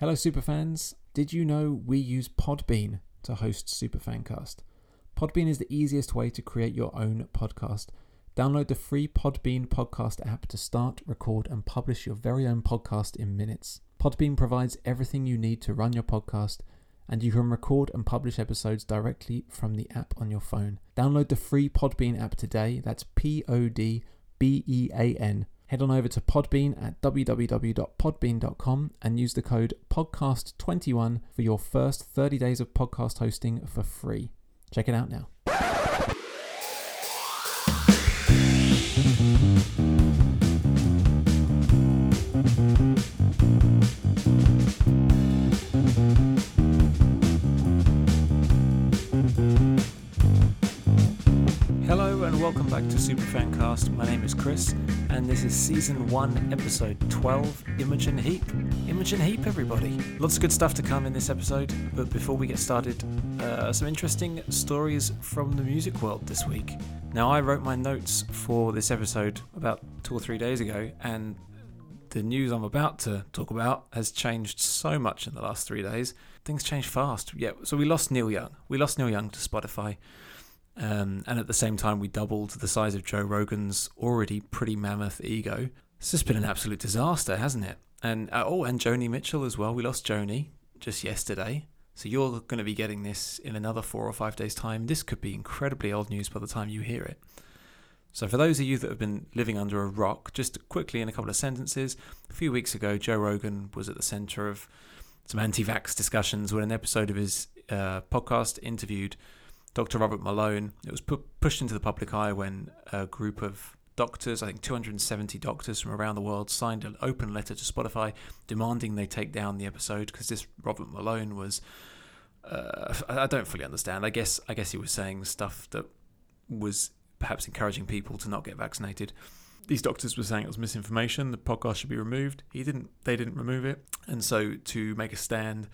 Hello, superfans. Did you know we use Podbean to host Superfancast? Podbean is the easiest way to create your own podcast. Download the free Podbean podcast app to start, record, and publish your very own podcast in minutes. Podbean provides everything you need to run your podcast, and you can record and publish episodes directly from the app on your phone. Download the free Podbean app today. That's P O D B E A N. Head on over to Podbean at www.podbean.com and use the code podcast21 for your first 30 days of podcast hosting for free. Check it out now. Superfancast. My name is Chris, and this is season one, episode 12 Imogen Heap. Imogen Heap, everybody. Lots of good stuff to come in this episode, but before we get started, uh, some interesting stories from the music world this week. Now, I wrote my notes for this episode about two or three days ago, and the news I'm about to talk about has changed so much in the last three days. Things change fast. Yeah, so we lost Neil Young. We lost Neil Young to Spotify. Um, and at the same time, we doubled the size of Joe Rogan's already pretty mammoth ego. It's just been an absolute disaster, hasn't it? And uh, oh, and Joni Mitchell as well. We lost Joni just yesterday. So you're going to be getting this in another four or five days' time. This could be incredibly old news by the time you hear it. So, for those of you that have been living under a rock, just quickly in a couple of sentences, a few weeks ago, Joe Rogan was at the center of some anti vax discussions when an episode of his uh, podcast interviewed Dr. Robert Malone. It was pu- pushed into the public eye when a group of doctors, I think 270 doctors from around the world, signed an open letter to Spotify demanding they take down the episode because this Robert Malone was. Uh, I don't fully understand. I guess I guess he was saying stuff that was perhaps encouraging people to not get vaccinated. These doctors were saying it was misinformation. The podcast should be removed. He didn't. They didn't remove it, and so to make a stand,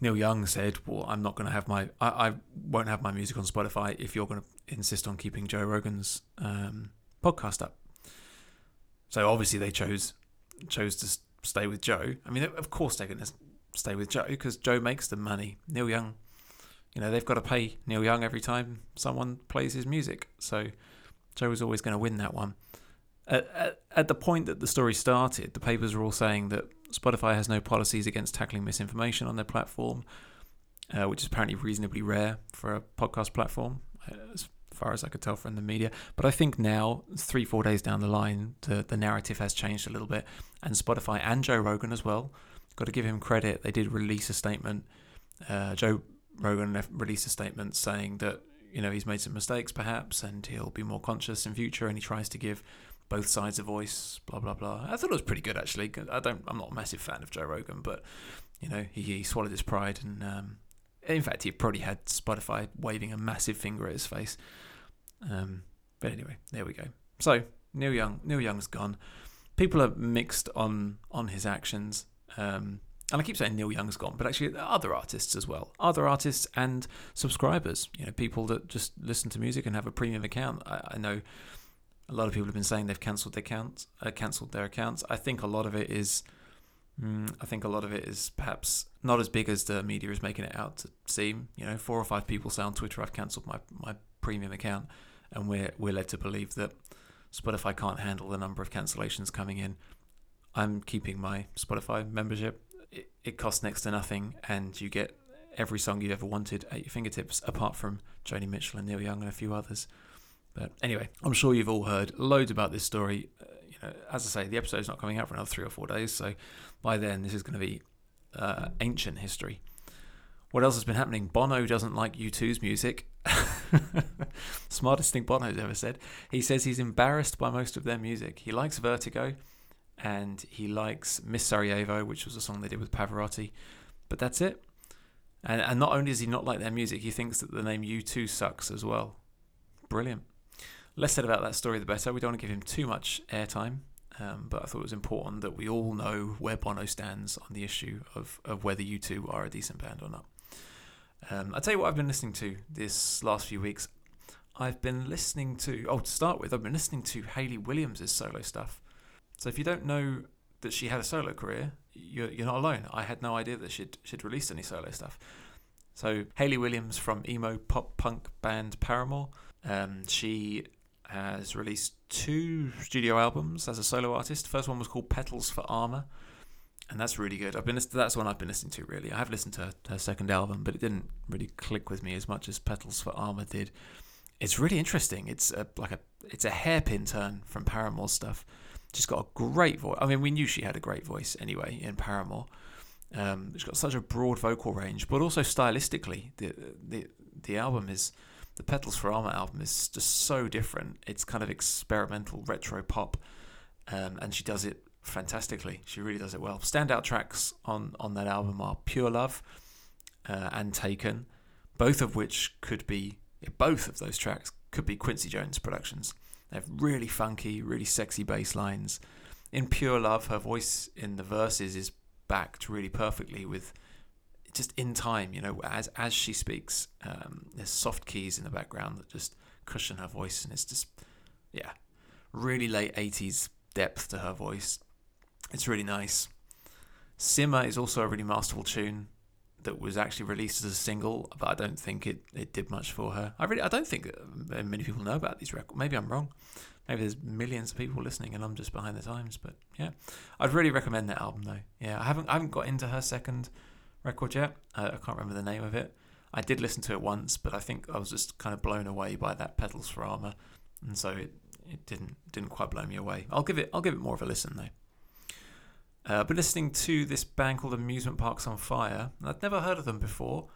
Neil Young said, "Well, I'm not going to have my. I, I, won't have my music on Spotify if you're going to insist on keeping Joe Rogan's um, podcast up." So obviously they chose chose to stay with Joe. I mean, of course they're going to stay with Joe because Joe makes them money. Neil Young, you know, they've got to pay Neil Young every time someone plays his music. So Joe was always going to win that one. At, at, at, the point that the story started, the papers were all saying that Spotify has no policies against tackling misinformation on their platform, uh, which is apparently reasonably rare for a podcast platform, uh, as far as I could tell from the media. But I think now, three, four days down the line, the, the narrative has changed a little bit, and Spotify and Joe Rogan as well. Got to give him credit. They did release a statement. Uh, Joe Rogan released a statement saying that you know he's made some mistakes perhaps, and he'll be more conscious in future, and he tries to give both sides of voice, blah blah blah. I thought it was pretty good actually. I don't, I'm not a massive fan of Joe Rogan, but you know he, he swallowed his pride, and um, in fact he probably had Spotify waving a massive finger at his face. Um, but anyway, there we go. So Neil Young, Neil Young's gone. People are mixed on on his actions. Um, and I keep saying Neil Young's gone, but actually other artists as well, other artists and subscribers. You know, people that just listen to music and have a premium account. I, I know a lot of people have been saying they've cancelled their accounts, uh, cancelled their accounts. I think a lot of it is, mm, I think a lot of it is perhaps not as big as the media is making it out to seem. You know, four or five people say on Twitter, "I've cancelled my my premium account," and we're we're led to believe that Spotify can't handle the number of cancellations coming in. I'm keeping my Spotify membership. It, it costs next to nothing, and you get every song you ever wanted at your fingertips, apart from Joni Mitchell and Neil Young and a few others. But anyway, I'm sure you've all heard loads about this story. Uh, you know, as I say, the episode's not coming out for another three or four days, so by then this is going to be uh, ancient history. What else has been happening? Bono doesn't like U2's music. Smartest thing Bono's ever said. He says he's embarrassed by most of their music. He likes Vertigo, and he likes Miss Sarajevo, which was a song they did with Pavarotti, but that's it. And, and not only does he not like their music, he thinks that the name U2 sucks as well. Brilliant less said about that story, the better. We don't want to give him too much airtime, um, but I thought it was important that we all know where Bono stands on the issue of, of whether U2 are a decent band or not. Um, I'll tell you what I've been listening to this last few weeks. I've been listening to, oh, to start with, I've been listening to Hayley Williams' solo stuff. So if you don't know that she had a solo career, you're, you're not alone. I had no idea that she'd she'd released any solo stuff. So Hayley Williams from emo pop punk band Paramore, um, she has released two studio albums as a solo artist. First one was called Petals for Armor, and that's really good. I've been that's one I've been listening to really. I have listened to her, her second album, but it didn't really click with me as much as Petals for Armor did. It's really interesting. It's a, like a it's a hairpin turn from Paramore stuff. She's got a great voice. I mean, we knew she had a great voice anyway in Paramore. Um, she's got such a broad vocal range, but also stylistically, the the the album is the Petals for Armor album is just so different. It's kind of experimental retro pop, um, and she does it fantastically. She really does it well. Standout tracks on on that album are Pure Love uh, and Taken, both of which could be both of those tracks could be Quincy Jones productions. They have really funky, really sexy bass lines. In Pure Love, her voice in the verses is backed really perfectly with just in time, you know, as as she speaks, um, there's soft keys in the background that just cushion her voice, and it's just, yeah, really late '80s depth to her voice. It's really nice. Simmer is also a really masterful tune that was actually released as a single, but I don't think it, it did much for her. I really I don't think many people know about these records. Maybe I'm wrong. Maybe there's millions of people listening and I'm just behind the times. But yeah, I'd really recommend that album though. Yeah, I haven't I haven't got into her second record yet. I, I can't remember the name of it. I did listen to it once, but I think I was just kind of blown away by that Petals for Armor, and so it, it didn't didn't quite blow me away. I'll give it I'll give it more of a listen though. Uh, I've been listening to this band called Amusement Parks on Fire. I'd never heard of them before,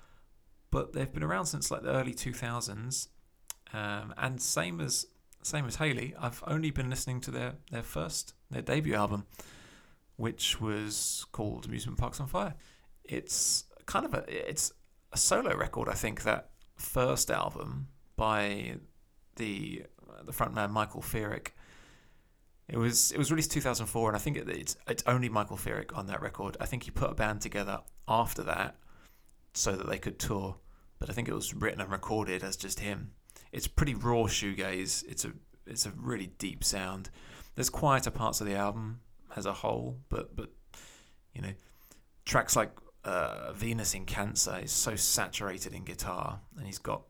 but they've been around since like the early 2000s. Um, and same as same as Haley, I've only been listening to their, their first, their debut album, which was called Amusement Parks on Fire. It's kind of a it's a solo record. I think that first album by the the frontman Michael Feerick. It was it was released 2004, and I think it, it's it's only Michael Feerick on that record. I think he put a band together after that so that they could tour, but I think it was written and recorded as just him. It's pretty raw shoegaze. It's a it's a really deep sound. There's quieter parts of the album as a whole, but but you know, tracks like uh, Venus in Cancer is so saturated in guitar, and he's got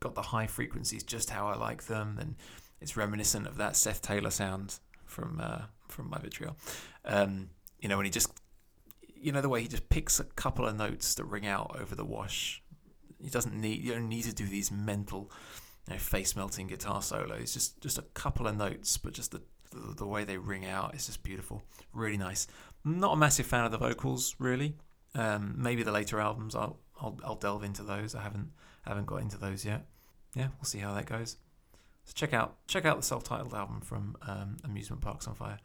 got the high frequencies just how I like them, and it's reminiscent of that Seth Taylor sound from uh, from My Vitriol. Um, you know, when he just, you know, the way he just picks a couple of notes that ring out over the wash. He doesn't need. You don't need to do these mental, you know, face melting guitar solos. Just just a couple of notes, but just the, the the way they ring out is just beautiful. Really nice. Not a massive fan of the vocals, really. Um, maybe the later albums, I'll, I'll I'll delve into those. I haven't haven't got into those yet. Yeah, we'll see how that goes. So check out check out the self-titled album from um, Amusement Parks on Fire.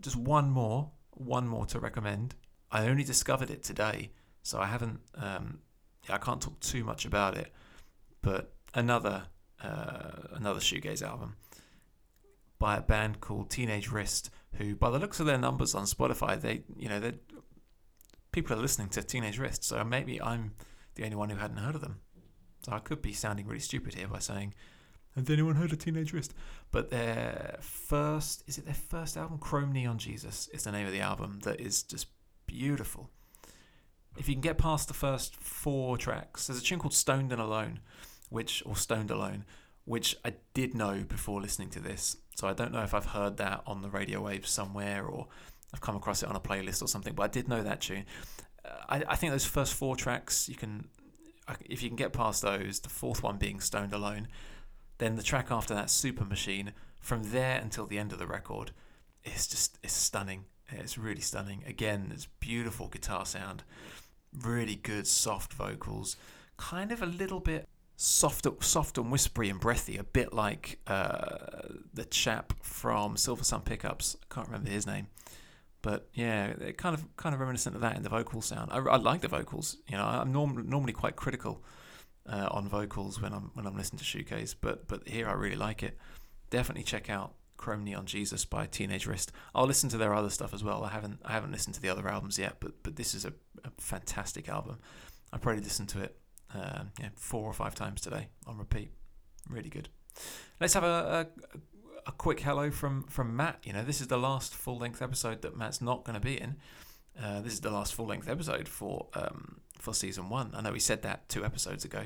Just one more, one more to recommend. I only discovered it today, so I haven't. Um, yeah, I can't talk too much about it. But another uh, another shoegaze album by a band called Teenage Wrist, who, by the looks of their numbers on Spotify, they you know they people are listening to Teenage Wrist, so maybe I'm the only one who hadn't heard of them. So I could be sounding really stupid here by saying, "Has anyone heard of Teenage Wrist?" But their first is it their first album, Chrome Neon Jesus, is the name of the album that is just beautiful. If you can get past the first four tracks, there's a tune called "Stoned and Alone," which or "Stoned Alone," which I did know before listening to this. So I don't know if I've heard that on the radio waves somewhere or I've come across it on a playlist or something, but I did know that tune. I, I think those first four tracks, you can, if you can get past those, the fourth one being Stoned Alone, then the track after that, Super Machine, from there until the end of the record, it's just, it's stunning. It's really stunning. Again, it's beautiful guitar sound, really good soft vocals, kind of a little bit soft, soft and whispery and breathy, a bit like uh, the chap from Silversun Pickups. I can't remember his name. But yeah, it kind of kind of reminiscent of that in the vocal sound. I, I like the vocals. You know, I'm norm- normally quite critical uh, on vocals when I'm when I'm listening to shoegaze, but but here I really like it. Definitely check out Chrome Neon Jesus by Teenage Wrist. I'll listen to their other stuff as well. I haven't I haven't listened to the other albums yet, but but this is a, a fantastic album. I probably listened to it uh, yeah, four or five times today on repeat. Really good. Let's have a, a, a quick hello from from Matt. You know, this is the last full length episode that Matt's not going to be in. Uh, this is the last full length episode for um, for season one. I know we said that two episodes ago,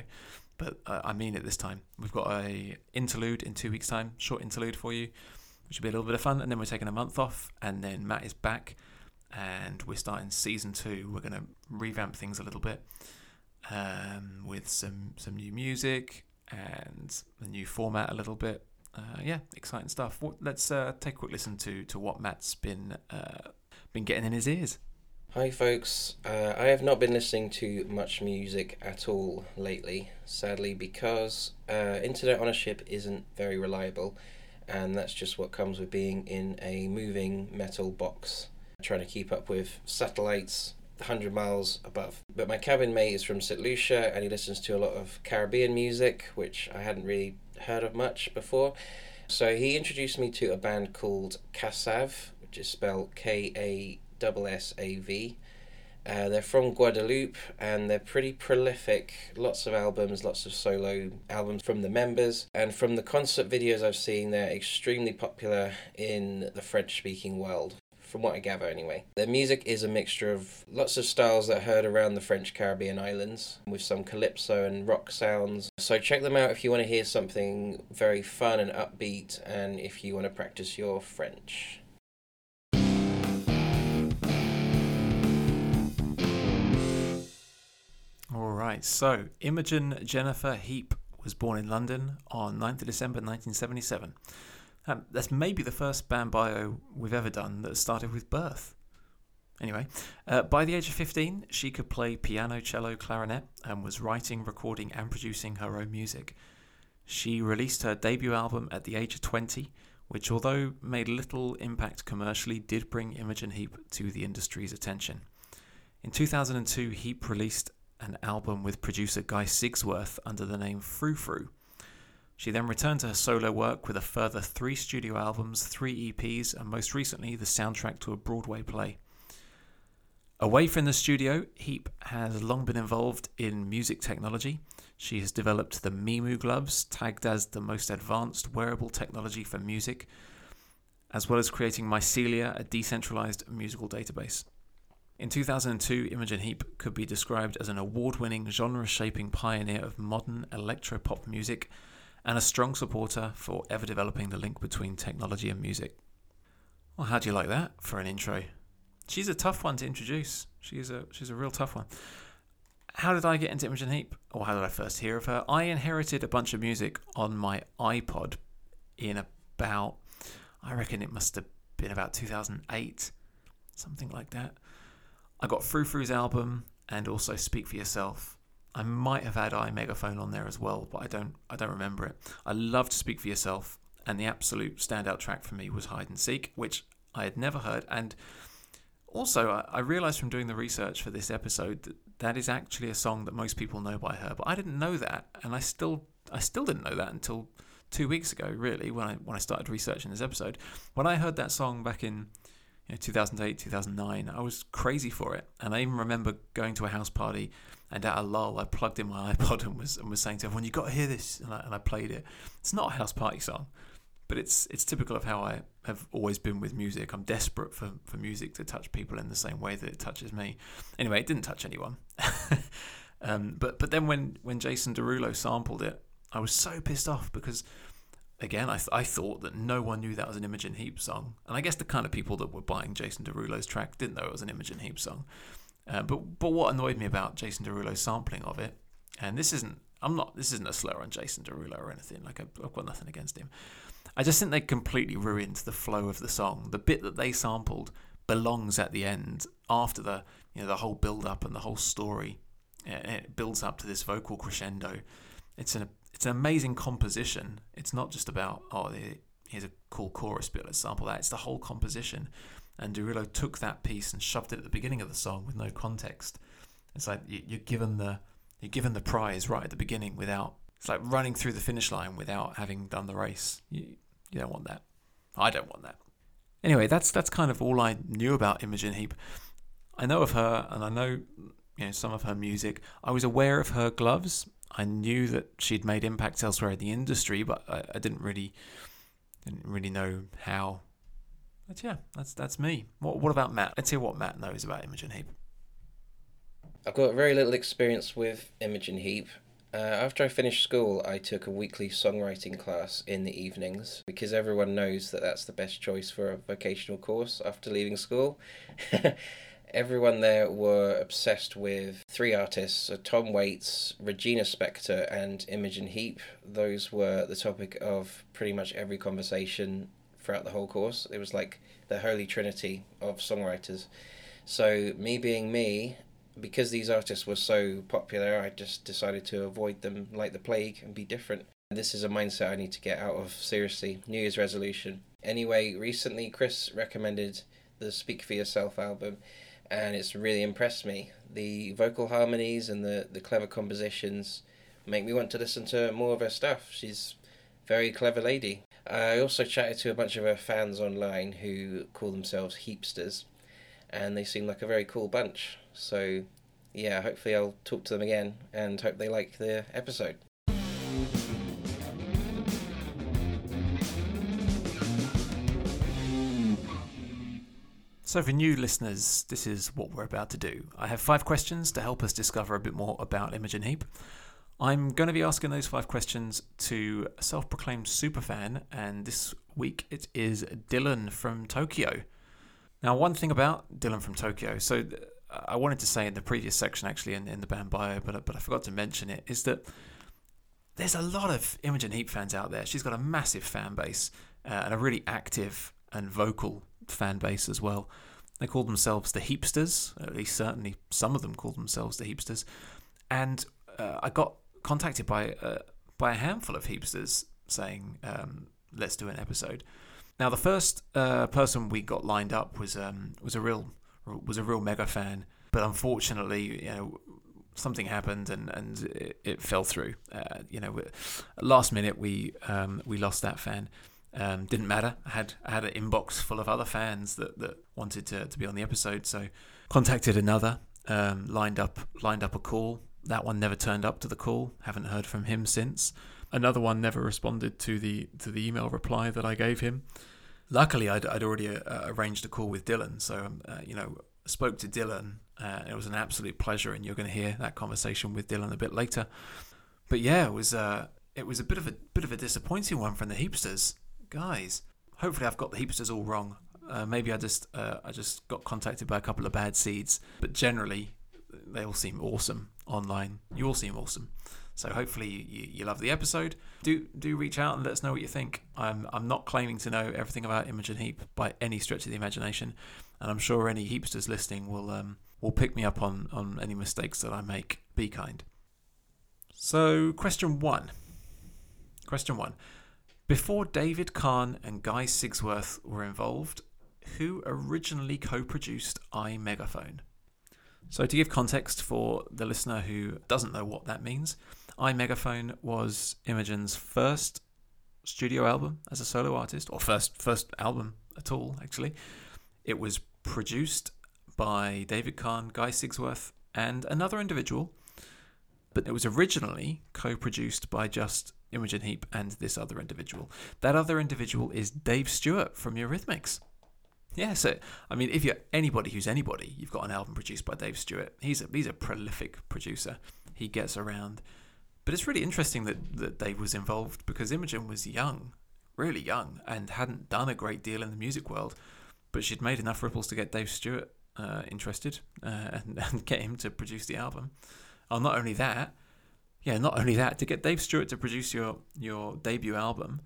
but uh, I mean it this time. We've got a interlude in two weeks' time, short interlude for you, which will be a little bit of fun, and then we're taking a month off, and then Matt is back, and we're starting season two. We're going to revamp things a little bit um, with some some new music and the new format a little bit. Uh, yeah, exciting stuff. What, let's uh, take a quick listen to to what Matt's been uh, been getting in his ears. Hi, folks. Uh, I have not been listening to much music at all lately, sadly, because uh, internet ownership isn't very reliable, and that's just what comes with being in a moving metal box. Trying to keep up with satellites 100 miles above. But my cabin mate is from St. Lucia and he listens to a lot of Caribbean music, which I hadn't really heard of much before. So he introduced me to a band called Kassav, which is spelled K A S S A V. Uh, they're from Guadeloupe and they're pretty prolific. Lots of albums, lots of solo albums from the members. And from the concert videos I've seen, they're extremely popular in the French speaking world, from what I gather anyway. Their music is a mixture of lots of styles that are heard around the French Caribbean islands, with some calypso and rock sounds. So check them out if you want to hear something very fun and upbeat, and if you want to practice your French. All right, so Imogen Jennifer Heap was born in London on 9th of December 1977. Um, that's maybe the first band bio we've ever done that started with birth. Anyway, uh, by the age of 15, she could play piano, cello, clarinet, and was writing, recording, and producing her own music. She released her debut album at the age of 20, which, although made little impact commercially, did bring Imogen Heap to the industry's attention. In 2002, Heap released an album with producer Guy Sigsworth under the name Frou Frou. She then returned to her solo work with a further three studio albums, three EPs, and most recently the soundtrack to a Broadway play. Away from the studio, Heap has long been involved in music technology. She has developed the Mimu gloves, tagged as the most advanced wearable technology for music, as well as creating Mycelia, a decentralized musical database. In 2002, Imogen Heap could be described as an award winning, genre shaping pioneer of modern electropop music and a strong supporter for ever developing the link between technology and music. Well, how do you like that for an intro? She's a tough one to introduce. She's a she's a real tough one. How did I get into Imogen Heap? Or how did I first hear of her? I inherited a bunch of music on my iPod in about I reckon it must have been about 2008, something like that. I got Frou Frou's album and also Speak for Yourself. I might have had I Megaphone on there as well, but I don't I don't remember it. I loved to Speak for Yourself, and the absolute standout track for me was Hide and Seek, which I had never heard. And also, I, I realised from doing the research for this episode that that is actually a song that most people know by her, but I didn't know that, and I still I still didn't know that until two weeks ago, really, when I when I started researching this episode. When I heard that song back in you know, 2008, 2009. I was crazy for it, and I even remember going to a house party, and at a lull, I plugged in my iPod and was and was saying to everyone, "You got to hear this," and I, and I played it. It's not a house party song, but it's it's typical of how I have always been with music. I'm desperate for for music to touch people in the same way that it touches me. Anyway, it didn't touch anyone. um, but but then when when Jason Derulo sampled it, I was so pissed off because again, I, th- I thought that no one knew that was an Imogen Heap song. And I guess the kind of people that were buying Jason Derulo's track didn't know it was an Imogen Heap song. Uh, but but what annoyed me about Jason Derulo's sampling of it, and this isn't I'm not this isn't a slur on Jason Derulo or anything. Like I've, I've got nothing against him. I just think they completely ruined the flow of the song. The bit that they sampled belongs at the end after the you know the whole build up and the whole story. It builds up to this vocal crescendo. It's an it's an amazing composition. It's not just about oh here's a cool chorus bit. Let's sample that. It's the whole composition. And Derulo took that piece and shoved it at the beginning of the song with no context. It's like you're given the you're given the prize right at the beginning without. It's like running through the finish line without having done the race. You you don't want that. I don't want that. Anyway, that's that's kind of all I knew about Imogen Heap. I know of her, and I know you know some of her music. I was aware of her gloves I knew that she'd made impacts elsewhere in the industry, but I, I didn't really Didn't really know how. But yeah, that's that's me. What what about Matt? Let's hear what Matt knows about Imogen Heap. I've got very little experience with Imogen Heap. Uh, after I finished school, I took a weekly songwriting class in the evenings because everyone knows that that's the best choice for a vocational course after leaving school. everyone there were obsessed with three artists uh, Tom Waits, Regina Spektor, and Imogen Heap. Those were the topic of pretty much every conversation throughout the whole course. It was like the holy trinity of songwriters. So, me being me, because these artists were so popular, I just decided to avoid them like the plague and be different. This is a mindset I need to get out of, seriously. New Year's resolution. Anyway, recently Chris recommended the Speak for Yourself album, and it's really impressed me. The vocal harmonies and the, the clever compositions make me want to listen to more of her stuff. She's very clever lady. I also chatted to a bunch of her fans online who call themselves heapsters, and they seem like a very cool bunch. So, yeah, hopefully I'll talk to them again and hope they like the episode. So, for new listeners, this is what we're about to do. I have five questions to help us discover a bit more about Imogen Heap. I'm going to be asking those five questions to a self proclaimed superfan, and this week it is Dylan from Tokyo. Now, one thing about Dylan from Tokyo, so I wanted to say in the previous section actually in, in the band bio, but, but I forgot to mention it, is that there's a lot of Imogen Heap fans out there. She's got a massive fan base uh, and a really active and vocal fan base as well. They call themselves the Heapsters, at least certainly some of them call themselves the Heapsters. And uh, I got contacted by uh, by a handful of Heapsters saying, um, "Let's do an episode." Now, the first uh, person we got lined up was um, was a real was a real mega fan, but unfortunately, you know, something happened and and it, it fell through. Uh, you know, last minute we um, we lost that fan. Um, didn't matter. I had I had an inbox full of other fans that, that wanted to, to be on the episode, so contacted another, um, lined up lined up a call. That one never turned up to the call. Haven't heard from him since. Another one never responded to the to the email reply that I gave him. Luckily, I'd, I'd already uh, arranged a call with Dylan, so um, uh, you know spoke to Dylan. Uh, it was an absolute pleasure, and you're going to hear that conversation with Dylan a bit later. But yeah, it was uh, it was a bit of a bit of a disappointing one from the Heapsters guys. Hopefully, I've got the heapsters all wrong. Uh, maybe I just uh, I just got contacted by a couple of bad seeds, but generally, they all seem awesome online. You all seem awesome. So hopefully you, you love the episode. Do do reach out and let us know what you think. I'm I'm not claiming to know everything about Imogen Heap by any stretch of the imagination, and I'm sure any heapsters listening will um will pick me up on on any mistakes that I make. Be kind. So question one. Question one. Before David Kahn and Guy Sigsworth were involved, who originally co produced I Megaphone? So, to give context for the listener who doesn't know what that means, iMegaphone was Imogen's first studio album as a solo artist, or first first album at all, actually. It was produced by David Kahn, Guy Sigsworth, and another individual, but it was originally co produced by just Imogen Heap and this other individual. That other individual is Dave Stewart from Eurythmics. Yeah, so I mean, if you're anybody who's anybody, you've got an album produced by Dave Stewart. He's a he's a prolific producer. He gets around, but it's really interesting that that Dave was involved because Imogen was young, really young, and hadn't done a great deal in the music world, but she'd made enough ripples to get Dave Stewart uh, interested uh, and, and get him to produce the album. Oh, not only that, yeah, not only that, to get Dave Stewart to produce your your debut album,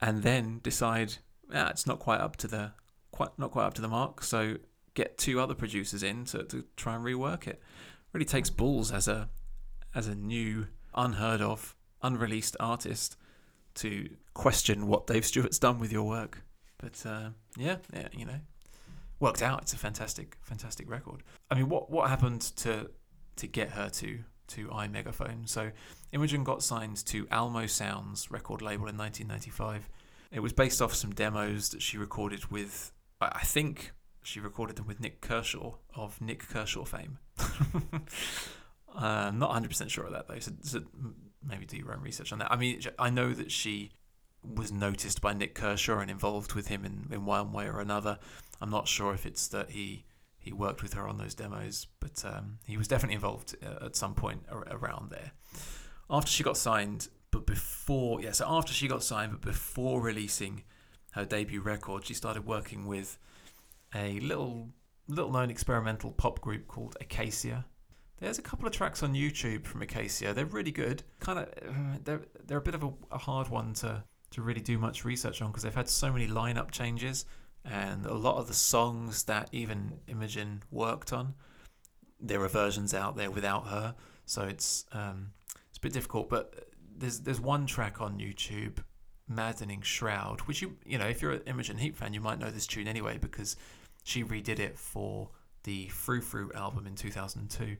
and then decide, yeah, it's not quite up to the quite not quite up to the mark, so get two other producers in to, to try and rework it. Really takes balls as a as a new, unheard of, unreleased artist to question what Dave Stewart's done with your work. But uh, yeah, yeah, you know, worked out. It's a fantastic, fantastic record. I mean, what what happened to to get her to to iMegaphone. So Imogen got signed to Almo Sounds record label in 1995. It was based off some demos that she recorded with, I think she recorded them with Nik Kershaw of Nik Kershaw fame. uh, not 100% sure of that though, so, so, maybe do your own research on that. I mean, I know that she was noticed by Nik Kershaw and involved with him in, in one way or another. I'm not sure if it's that he he worked with her on those demos, but um, he was definitely involved uh, at some point around there. After she got signed, but before yeah, so after she got signed, but before releasing her debut record, she started working with a little little known experimental pop group called Acacia. There's a couple of tracks on YouTube from Acacia. They're really good. Kind of, uh, they're they're a bit of a, a hard one to to really do much research on because they've had so many lineup changes and a lot of the songs that even Imogen worked on, there are versions out there without her. So it's um, it's a bit difficult. But there's there's one track on YouTube, "Maddening Shroud," which you you know if you're an Imogen Heap fan, you might know this tune anyway because she redid it for the Frou Frou album in 2002.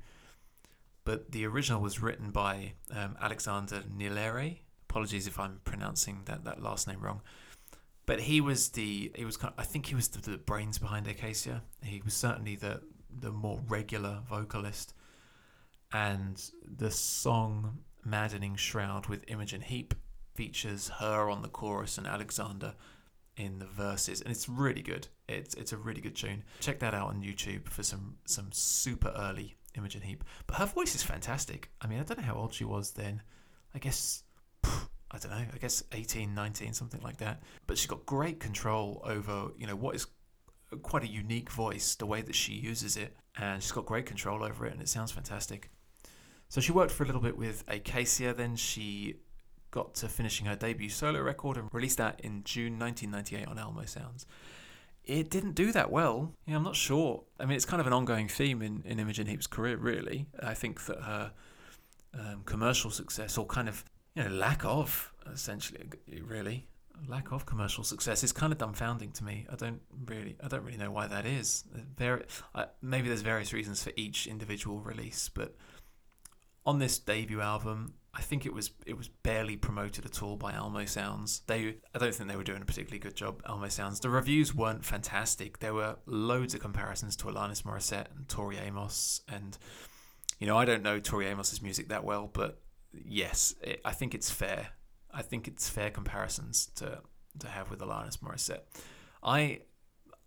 But the original was written by um, Alexander Nilere. Apologies if I'm pronouncing that, that last name wrong. But he was the he was kind of, I think he was the, the brains behind Acacia. He was certainly the the more regular vocalist. And the song Maddening Shroud with Imogen Heap features her on the chorus and Alexander in the verses, and it's really good. It's it's a really good tune. Check that out on YouTube for some some super early Imogen Heap. But her voice is fantastic. I mean, I don't know how old she was then. I guess I don't know. I guess 18, 19, something like that. But she's got great control over you know what is quite a unique voice, the way that she uses it, and she's got great control over it, and it sounds fantastic. So she worked for a little bit with Acacia, then she got to finishing her debut solo record and released that in June 1998 on Almo Sounds. It didn't do that well. Yeah, I'm not sure. I mean, it's kind of an ongoing theme in, in Imogen Heap's career, really. I think that her um, commercial success, or kind of you know lack of, essentially, really lack of commercial success, is kind of dumbfounding to me. I don't really, I don't really know why that is. There, uh, maybe there's various reasons for each individual release, but on this debut album, I think it was it was barely promoted at all by Almo Sounds. They I don't think they were doing a particularly good job. Almo Sounds. The reviews weren't fantastic. There were loads of comparisons to Alanis Morissette and Tori Amos, and you know I don't know Tori Amos's music that well, but yes, it, I think it's fair. I think it's fair comparisons to to have with Alanis Morissette. I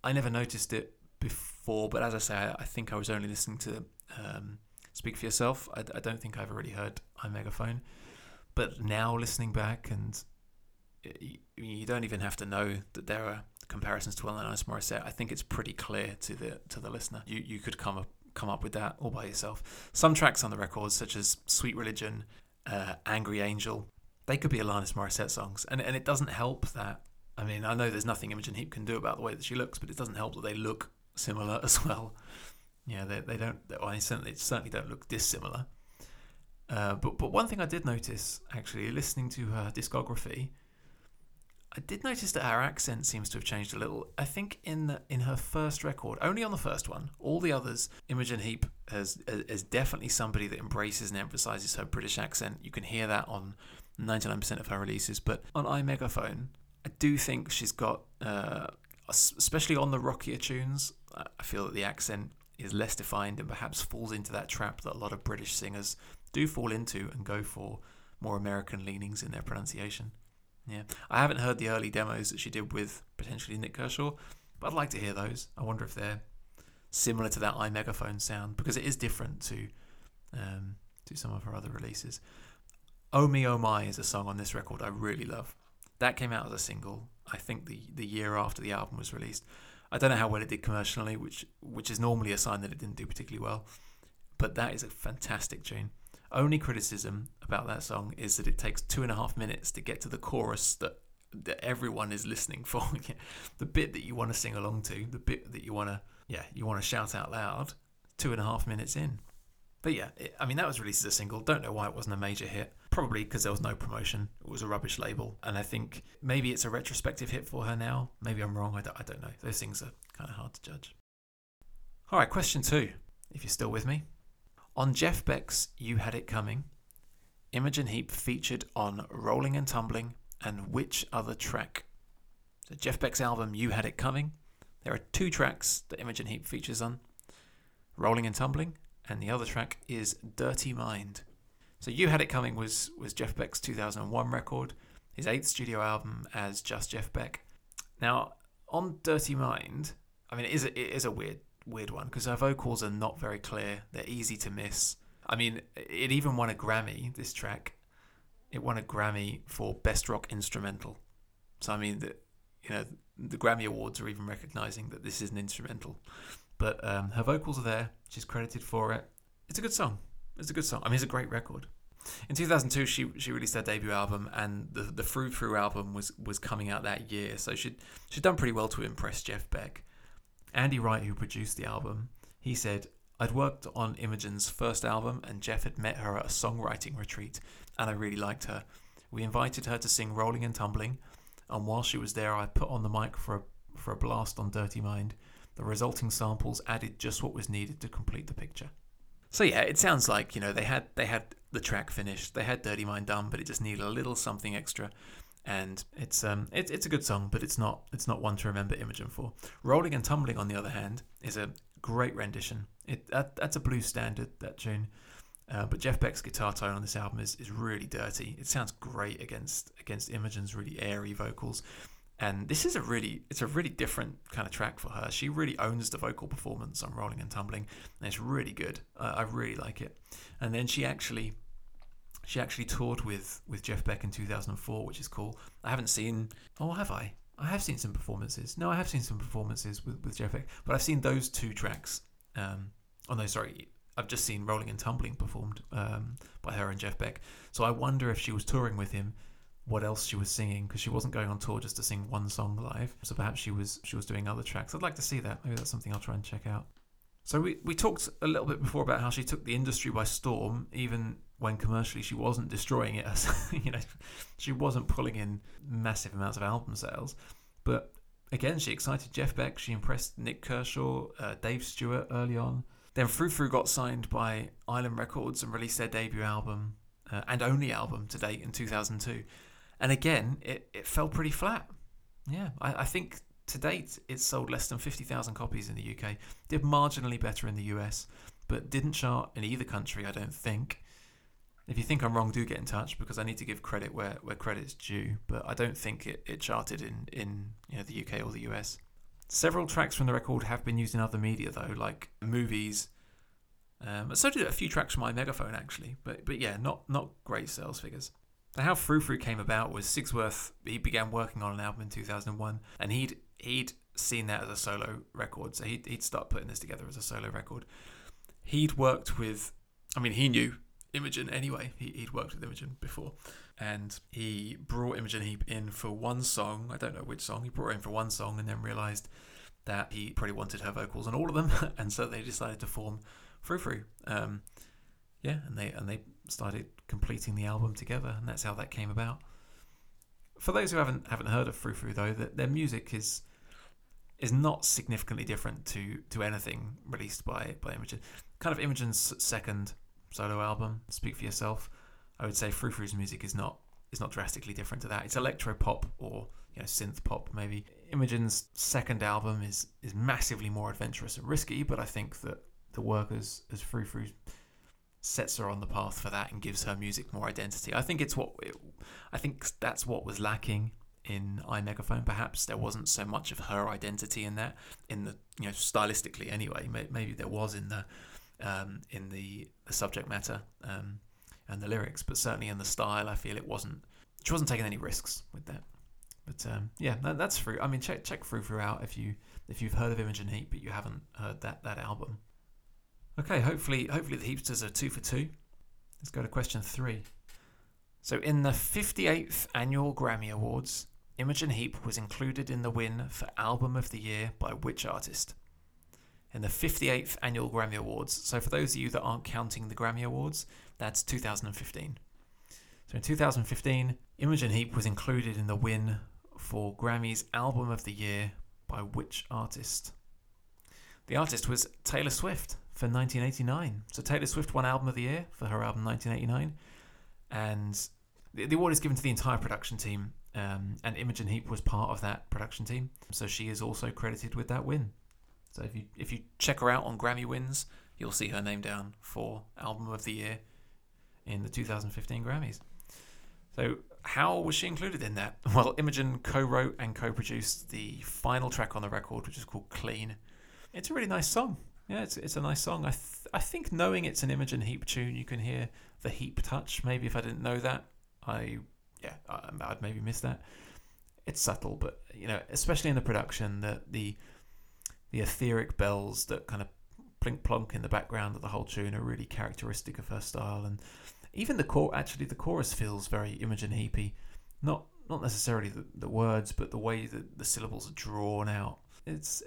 I never noticed it before, but as I say, I, I think I was only listening to. Um, Speak for yourself. I, I don't think I've already heard iMegaphone, but now listening back, and you, you don't even have to know that there are comparisons to Alanis Morissette. I think it's pretty clear to the to the listener. You you could come up come up with that all by yourself. Some tracks on the record, such as Sweet Religion, uh, Angry Angel, they could be Alanis Morissette songs, and and it doesn't help that. I mean, I know there's nothing Imogen Heap can do about the way that she looks, but it doesn't help that they look similar as well. Yeah, they, they don't. Well, they certainly certainly don't look dissimilar. Uh, but but one thing I did notice actually, listening to her discography, I did notice that her accent seems to have changed a little. I think in the, in her first record, only on the first one, all the others, Imogen Heap is, is definitely somebody that embraces and emphasizes her British accent. You can hear that on 99% of her releases. But on iMegaphone, I do think she's got, uh, especially on the rockier tunes, I feel that the accent is less defined and perhaps falls into that trap that a lot of British singers do fall into and go for more American leanings in their pronunciation. Yeah, I haven't heard the early demos that she did with potentially Nik Kershaw, but I'd like to hear those. I wonder if they're similar to that iMegaphone sound because it is different to um, to some of her other releases. Oh Me Oh My is a song on this record I really love. That came out as a single, I think the the year after the album was released. I don't know how well it did commercially, which which is normally a sign that it didn't do particularly well. But that is a fantastic tune. Only criticism about that song is that it takes two and a half minutes to get to the chorus that that everyone is listening for. the bit that you want to sing along to, the bit that you want to yeah you want to shout out loud. Two and a half minutes in. But yeah, it, I mean that was released as a single. Don't know why it wasn't a major hit. Probably because there was no promotion. It was a rubbish label. And I think maybe it's a retrospective hit for her now. Maybe I'm wrong. I don't, I don't know. Those things are kind of hard to judge. All right, question two, if you're still with me. On Jeff Beck's You Had It Coming, Imogen Heap featured on Rolling and Tumbling and which other track? So Jeff Beck's album You Had It Coming. There are two tracks that Imogen Heap features on Rolling and Tumbling, and the other track is Dirty Mind. So You Had It Coming was was Jeff Beck's 2001 record. his eighth studio album as just Jeff Beck. Now, on Dirty Mind, I mean, it is a, it is a weird weird one because her vocals are not very clear. They're easy to miss. I mean, it even won a Grammy. This track, it won a Grammy for Best Rock Instrumental. So I mean, that you know, the Grammy Awards are even recognizing that this is an instrumental. But um, her vocals are there. She's credited for it. It's a good song. It's a good song. I mean, it's a great record. In 2002, she she released her debut album, and the the Frou Frou album was was coming out that year. So she'd she'd done pretty well to impress Jeff Beck. Andy Wright, who produced the album, he said, I'd worked on Imogen's first album, and Jeff had met her at a songwriting retreat, and I really liked her. We invited her to sing Rolling and Tumbling, and while she was there, I put on the mic for a, for a blast on Dirty Mind. The resulting samples added just what was needed to complete the picture. So yeah, it sounds like you know they had they had the track finished, they had Dirty Mind done, but it just needed a little something extra and it's um it, it's a good song, but it's not it's not one to remember Imogen for. Rolling and Tumbling, on the other hand, is a great rendition. It that, that's a blues standard that tune, uh, but Jeff Beck's guitar tone on this album is, is really dirty. It sounds great against against Imogen's really airy vocals, and this is a really it's a really different kind of track for her. She really owns the vocal performance on Rolling and Tumbling, and it's really good. Uh, I really like it. And then she actually she actually toured with with Jeff Beck in 2004, which is cool. I haven't seen. Oh, have I? I have seen some performances. No, I have seen some performances with, with Jeff Beck, but I've seen those two tracks. Um, oh no, sorry, I've just seen Rolling and Tumbling performed um, by her and Jeff Beck. So I wonder if she was touring with him, what else she was singing because she wasn't going on tour just to sing one song live. So perhaps she was she was doing other tracks. I'd like to see that. Maybe that's something I'll try and check out. So we, we talked a little bit before about how she took the industry by storm, even when commercially she wasn't destroying it. You know, she wasn't pulling in massive amounts of album sales, but again, she excited Jeff Beck. She impressed Nik Kershaw, uh, Dave Stewart early on. Then Frou Frou got signed by Island Records and released their debut album uh, and only album to date in 2002. And again, it, it fell pretty flat. Yeah, I, I think to date, it's sold less than 50,000 copies in the UK. Did marginally better in the US, but didn't chart in either country, I don't think. If you think I'm wrong, do get in touch because I need to give credit where, where credit's due. But I don't think it, it charted in, in you know, the UK or the US. Several tracks from the record have been used in other media, though, like movies. Um, so did a few tracks from iMegaphone, actually. But but yeah, not not great sales figures. How Frou Frou came about was Sigsworth. He began working on an album in 2001, and he'd he'd seen that as a solo record, so he'd, he'd start putting this together as a solo record. He'd worked with, I mean, he knew Imogen anyway. He, he'd worked with Imogen before, and he brought Imogen Heap in for one song. I don't know which song. He brought her in for one song, and then realised that he probably wanted her vocals on all of them, and so they decided to form Frou Frou. Um, yeah, and they and they started completing the album together, and that's how that came about. For those who haven't haven't heard of Frou Frou, though, that their music is is not significantly different to to anything released by by Imogen. Kind of Imogen's second solo album, Speak for Yourself. I would say Frou Frou's music is not is not drastically different to that. It's electro pop or you know synth pop maybe. Imogen's second album is is massively more adventurous and risky, but I think that the work as as Frou Frou sets her on the path for that and gives her music more identity. I think it's what it, I think that's what was lacking in iMegaphone. Perhaps there wasn't so much of her identity in that, in the you know stylistically anyway. Maybe there was in the um, in the, the subject matter um, and the lyrics, but certainly in the style, I feel it wasn't. She wasn't taking any risks with that. But um, yeah, that, that's Frou. I mean, check check Frou throughout if you if you've heard of Imogen Heap, but you haven't heard that that album. Okay, hopefully hopefully the Heapsters are two for two. Let's go to question three. So in the 58th annual Grammy Awards, Imogen Heap was included in the win for Album of the Year by which artist? In the 58th annual Grammy Awards. So for those of you that aren't counting the Grammy Awards, that's 2015. So in 2015, Imogen Heap was included in the win for Grammy's Album of the Year by which artist? The artist was Taylor Swift for 1989. So Taylor Swift won Album of the Year for her album 1989, and the, award is given to the entire production team. Um, and Imogen Heap was part of that production team, so she is also credited with that win. So if you if you check her out on Grammy wins, you'll see her name down for Album of the Year in the 2015 Grammys. So how was she included in that? Well, Imogen co-wrote and co-produced the final track on the record, which is called "Clean." It's a really nice song. Yeah, it's it's a nice song. I th- I think knowing it's an Imogen Heap tune, you can hear the Heap touch. Maybe if I didn't know that, I yeah, I, I'd maybe miss that. It's subtle, but you know, especially in the production, the the the etheric bells that kind of plink plonk in the background of the whole tune are really characteristic of her style, and even the core. Actually, the chorus feels very Imogen Heapy. Not not necessarily the, the words, but the way that the syllables are drawn out. It's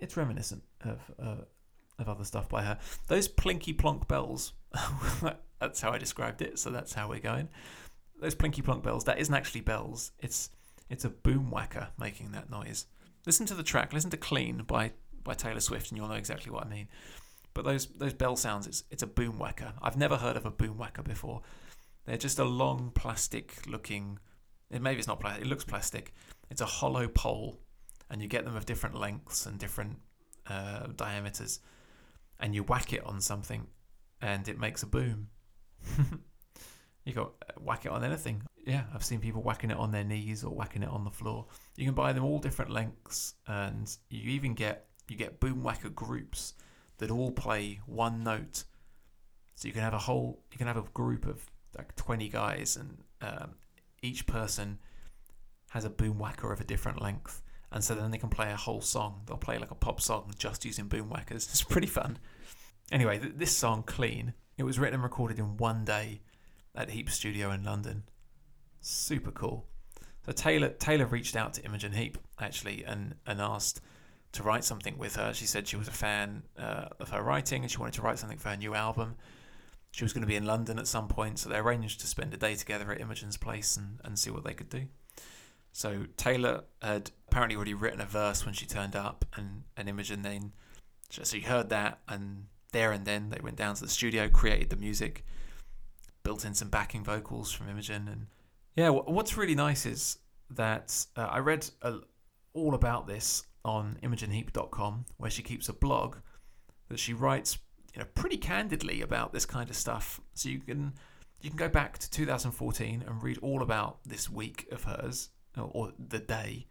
it's reminiscent of uh, of other stuff by her. Those plinky plonk bells. that's how I described it. So that's how we're going. Those plinky plonk bells. That isn't actually bells. It's it's a boom whacker making that noise. Listen to the track. Listen to "Clean" by by Taylor Swift, and you'll know exactly what I mean. But those those bell sounds, it's it's a boom whacker. I've never heard of a boom whacker before. They're just a long plastic looking. Maybe it's not plastic. It looks plastic. It's a hollow pole, and you get them of different lengths and different uh, diameters, and you whack it on something, and it makes a boom. you got uh, whack it on anything. Yeah, I've seen people whacking it on their knees or whacking it on the floor. You can buy them all different lengths, and you even get you get boom whacker groups that all play one note. So you can have a whole, you can have a group of like 20 guys, and um, each person has a boom whacker of a different length. And so then they can play a whole song. They'll play like a pop song just using boom whackers. It's pretty fun. Anyway, th- this song, Clean, it was written and recorded in one day at Heap Studio in London. Super cool. So Taylor Taylor reached out to Imogen Heap actually and, and asked to write something with her. She said she was a fan uh, of her writing and she wanted to write something for her new album. She was going to be in London at some point, so they arranged to spend a day together at Imogen's place and, and see what they could do. So Taylor had apparently already written a verse when she turned up, and, and Imogen then, she heard that, and there and then they went down to the studio, created the music, built in some backing vocals from Imogen, and yeah, what's really nice is that uh, I read a, all about this on imogenheap.com where she keeps a blog that she writes you know pretty candidly about this kind of stuff. So you can you can go back to 2014 and read all about this week of hers or, or the day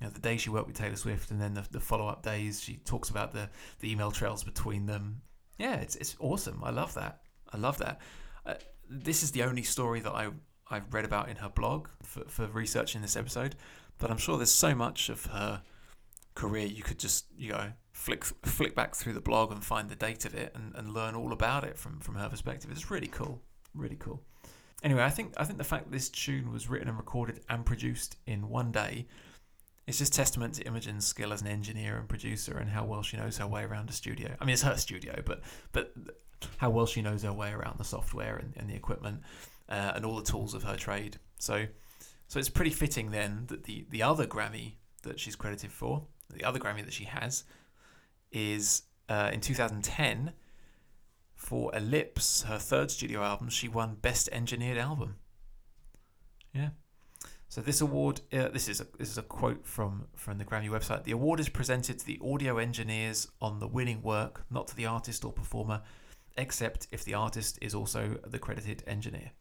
you know, the day she worked with Taylor Swift and then the, the follow-up days she talks about the, the email trails between them. Yeah it's, it's awesome. I love that. I love that. Uh, this is the only story that I I've read about in her blog for, for researching this episode but I'm sure there's so much of her career, you could just you know flick flick back through the blog and find the date of it and, and learn all about it from from her perspective. It's really cool, really cool. Anyway, I think I think the fact this tune was written and recorded and produced in one day it's just testament to Imogen's skill as an engineer and producer and how well she knows her way around a studio. I mean, it's her studio, but but how well she knows her way around the software and, and the equipment uh, and all the tools of her trade. So so it's pretty fitting then that the the other Grammy that she's credited for the other Grammy that she has is uh, in 2010 for Ellipse, her third studio album. She won Best Engineered Album. Yeah. So this award, uh, this is a this is a quote from from the Grammy website. The award is presented to the audio engineers on the winning work, not to the artist or performer, except if the artist is also the credited engineer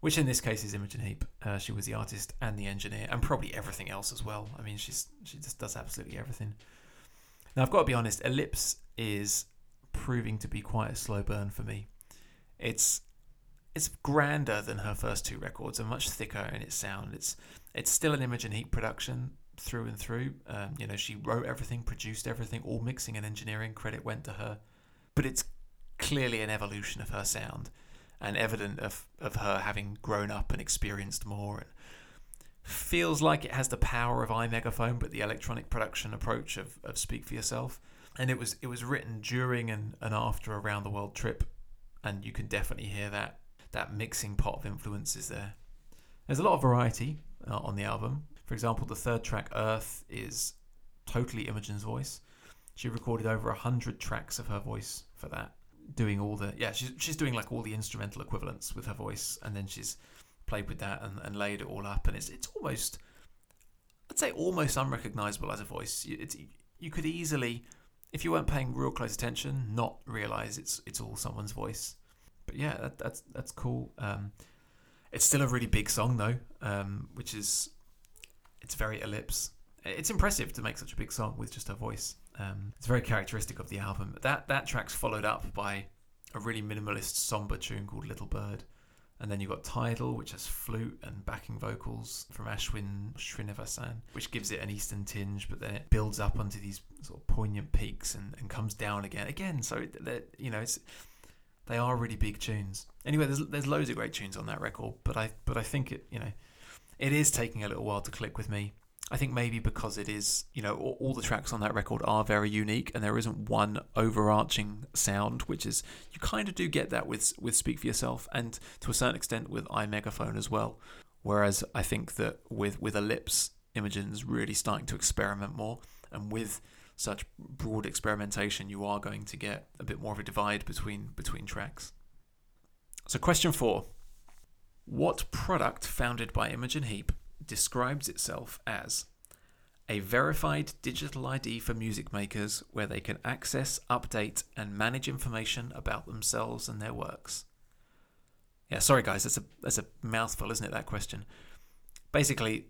which in this case is Imogen Heap. Uh, she was the artist and the engineer, and probably everything else as well. I mean, she's she just does absolutely everything. Now, I've got to be honest. Ellipse is proving to be quite a slow burn for me. It's it's grander than her first two records, and much thicker in its sound. It's it's still an Imogen Heap production through and through. Um, you know, she wrote everything, produced everything, all mixing and engineering credit went to her. But it's clearly an evolution of her sound and evident of, of her having grown up and experienced more and feels like it has the power of iMegaphone but the electronic production approach of, of Speak for Yourself. And it was it was written during and, and after a round the world trip and you can definitely hear that that mixing pot of influences there. There's a lot of variety uh, on the album. For example, the third track, Earth, is totally Imogen's voice. She recorded over a hundred tracks of her voice for that doing all the yeah she's she's doing like all the instrumental equivalents with her voice and then she's played with that and, and laid it all up and it's it's almost I'd say almost unrecognizable as a voice it's you could easily if you weren't paying real close attention not realize it's it's all someone's voice but yeah that, that's that's cool um, It's still a really big song though, um, which is it's very ellipse. It's impressive to make such a big song with just her voice. Um, it's very characteristic of the album. That that track's followed up by a really minimalist, somber tune called Little Bird. And then you've got Tidal, which has flute and backing vocals from Ashwin Srinivasan, which gives it an Eastern tinge, but then it builds up onto these sort of poignant peaks and, and comes down again. Again, so that you know, it's they are really big tunes. Anyway, there's there's loads of great tunes on that record, but I but I think it you know, it is taking a little while to click with me. I think maybe because it is, you know, all, all, the tracks on that record are very unique, and there isn't one overarching sound, which is you kind of do get that with with Speak for Yourself, and to a certain extent with iMegaphone as well. Whereas I think that with with Ellipse, Imogen's really starting to experiment more, and with such broad experimentation, you are going to get a bit more of a divide between between tracks. So, question four: What product founded by Imogen Heap describes itself as a verified digital ID for music makers where they can access, update, and manage information about themselves and their works. Yeah, sorry guys, that's a that's a mouthful, isn't it? That question. Basically,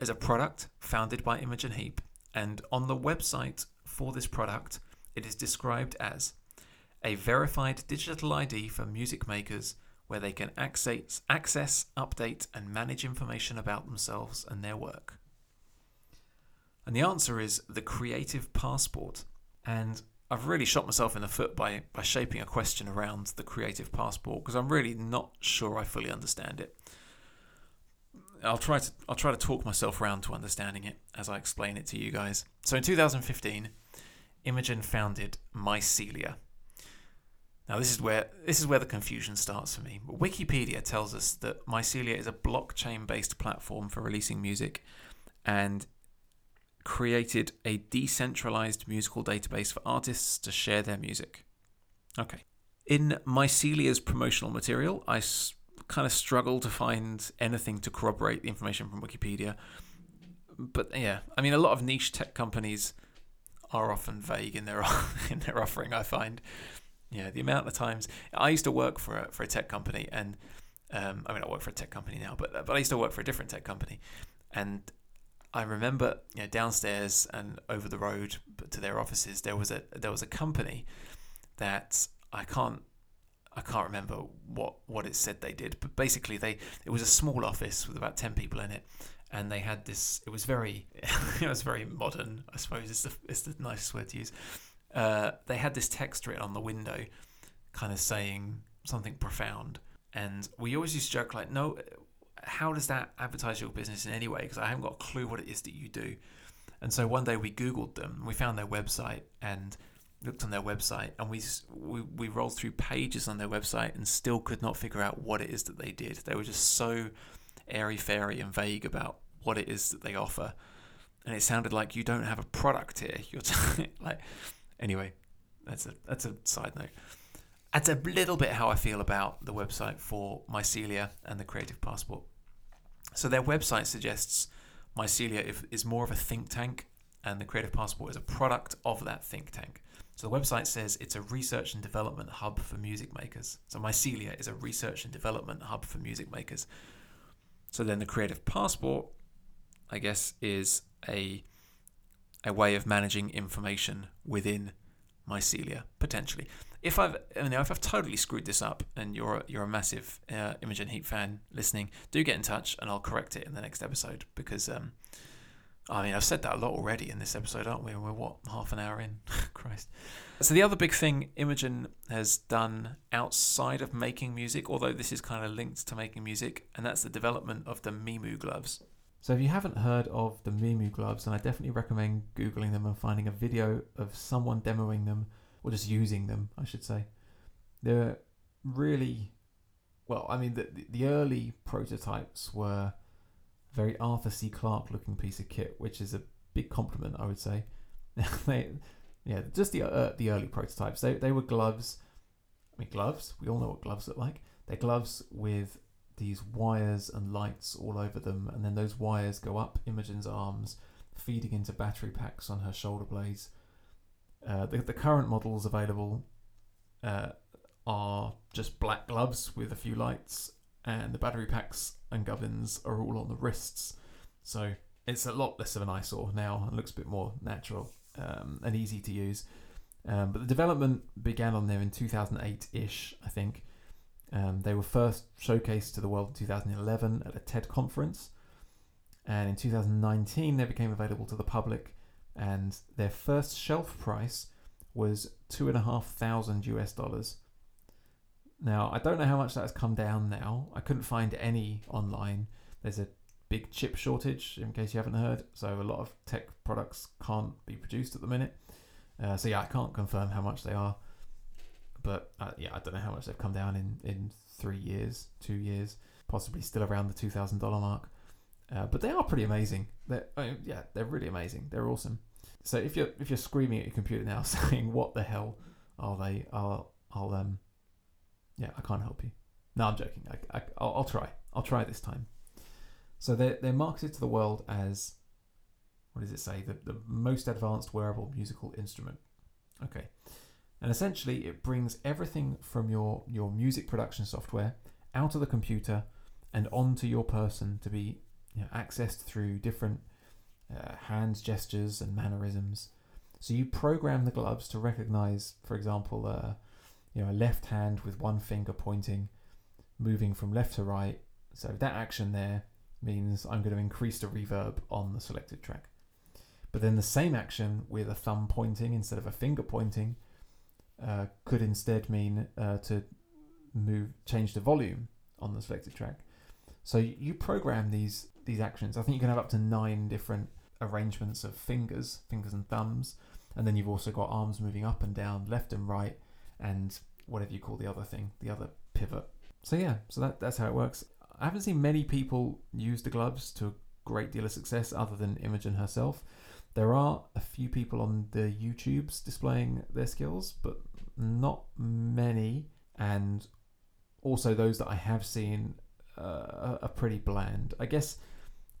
is a product founded by Imogen Heap, and on the website for this product, it is described as a verified digital ID for music makers where they can access, access, update, and manage information about themselves and their work? And the answer is the Creative Passport. And I've really shot myself in the foot by, by shaping a question around the Creative Passport because I'm really not sure I fully understand it. I'll try to I'll try to talk myself around to understanding it as I explain it to you guys. So in 2015, Imogen founded Mycelia, now this is where this is where the confusion starts for me. Wikipedia tells us that Mycelia is a blockchain-based platform for releasing music and created a decentralized musical database for artists to share their music. Okay. In Mycelia's promotional material, I kind of struggle to find anything to corroborate the information from Wikipedia. But yeah, I mean, a lot of niche tech companies are often vague in their in their offering. I find yeah, the amount of times I used to work for a, for a tech company, and um, I mean I work for a tech company now, but but I used to work for a different tech company, and I remember you know downstairs and over the road to their offices there was a there was a company that I can't I can't remember what what it said they did, but basically they it was a small office with about ten people in it, and they had this. It was very it was very modern, I suppose. It's the it's the nicest word to use uh, they had this text written on the window, kind of saying something profound. And we always used to joke like, no, how does that advertise your business in any way? Because I haven't got a clue what it is that you do. And so one day we Googled them, we found their website and looked on their website, and we, we we rolled through pages on their website and still could not figure out what it is that they did. They were just so airy fairy and vague about what it is that they offer, and it sounded like you don't have a product here. You're t- like Anyway, that's a that's a side note. That's a little bit how I feel about the website for Mycelia and the Creative Passport. So their website suggests Mycelia is more of a think tank, and the Creative Passport is a product of that think tank. So the website says it's a research and development hub for music makers. So Mycelia is a research and development hub for music makers. So then the Creative Passport, I guess, is a a way of managing information within mycelia potentially. If I've you know if I've totally screwed this up and you're you're a massive uh, Imogen Heap fan listening, do get in touch and I'll correct it in the next episode because um, I mean I've said that a lot already in this episode, aren't we? We're what half an hour in, Christ. So the other big thing Imogen has done outside of making music, although this is kind of linked to making music, and that's the development of the Mimu gloves. So if you haven't heard of the Mimu gloves, then I definitely recommend googling them and finding a video of someone demoing them or just using them, I should say. They're really well, I mean the the early prototypes were very Arthur C. Clarke looking piece of kit, which is a big compliment, I would say. they, yeah, just the uh, the early prototypes. They they were gloves. I mean gloves. We all know what gloves look like. They're gloves with these wires and lights all over them, and then those wires go up Imogen's arms, feeding into battery packs on her shoulder blades. Uh, the, the current models available uh, are just black gloves with a few lights, and the battery packs and gubbins are all on the wrists. So it's a lot less of an eyesore now and looks a bit more natural um, and easy to use. Um, but the development began on there in 2008 ish, I think. Um, they were first showcased to the world in 2011 at a TED conference. And in 2019, they became available to the public. And their first shelf price was two and a half thousand US dollars. Now, I don't know how much that has come down now. I couldn't find any online. There's a big chip shortage, in case you haven't heard. So, a lot of tech products can't be produced at the minute. Uh, so, yeah, I can't confirm how much they are. But uh, yeah, I don't know how much they've come down in, in three years, two years, possibly still around the $2,000 mark. Uh, but they are pretty amazing. They're, I mean, yeah, they're really amazing. They're awesome. So if you're if you're screaming at your computer now saying what the hell are they? I'll I'll um yeah I can't help you. No, I'm joking. I, I I'll, I'll try. I'll try this time. So they're they're marketed to the world as what does it say? The the most advanced wearable musical instrument. Okay. And essentially it brings everything from your your music production software out of the computer and onto your person to be you know, accessed through different uh, hands gestures and mannerisms. So you program the gloves to recognize, for example, uh, you know, a left hand with one finger pointing, moving from left to right. So that action there means I'm going to increase the reverb on the selected track. But then the same action with a thumb pointing instead of a finger pointing uh, could instead mean uh, to move change the volume on the selected track. So you program these these actions. I think you can have up to nine different arrangements of fingers, fingers and thumbs, and then you've also got arms moving up and down, left and right, and whatever you call the other thing, the other pivot. So yeah, so that, that's how it works. I haven't seen many people use the gloves to a great deal of success other than Imogen herself. There are a few people on the YouTubes displaying their skills, but not many. And also those that I have seen uh, are pretty bland. I guess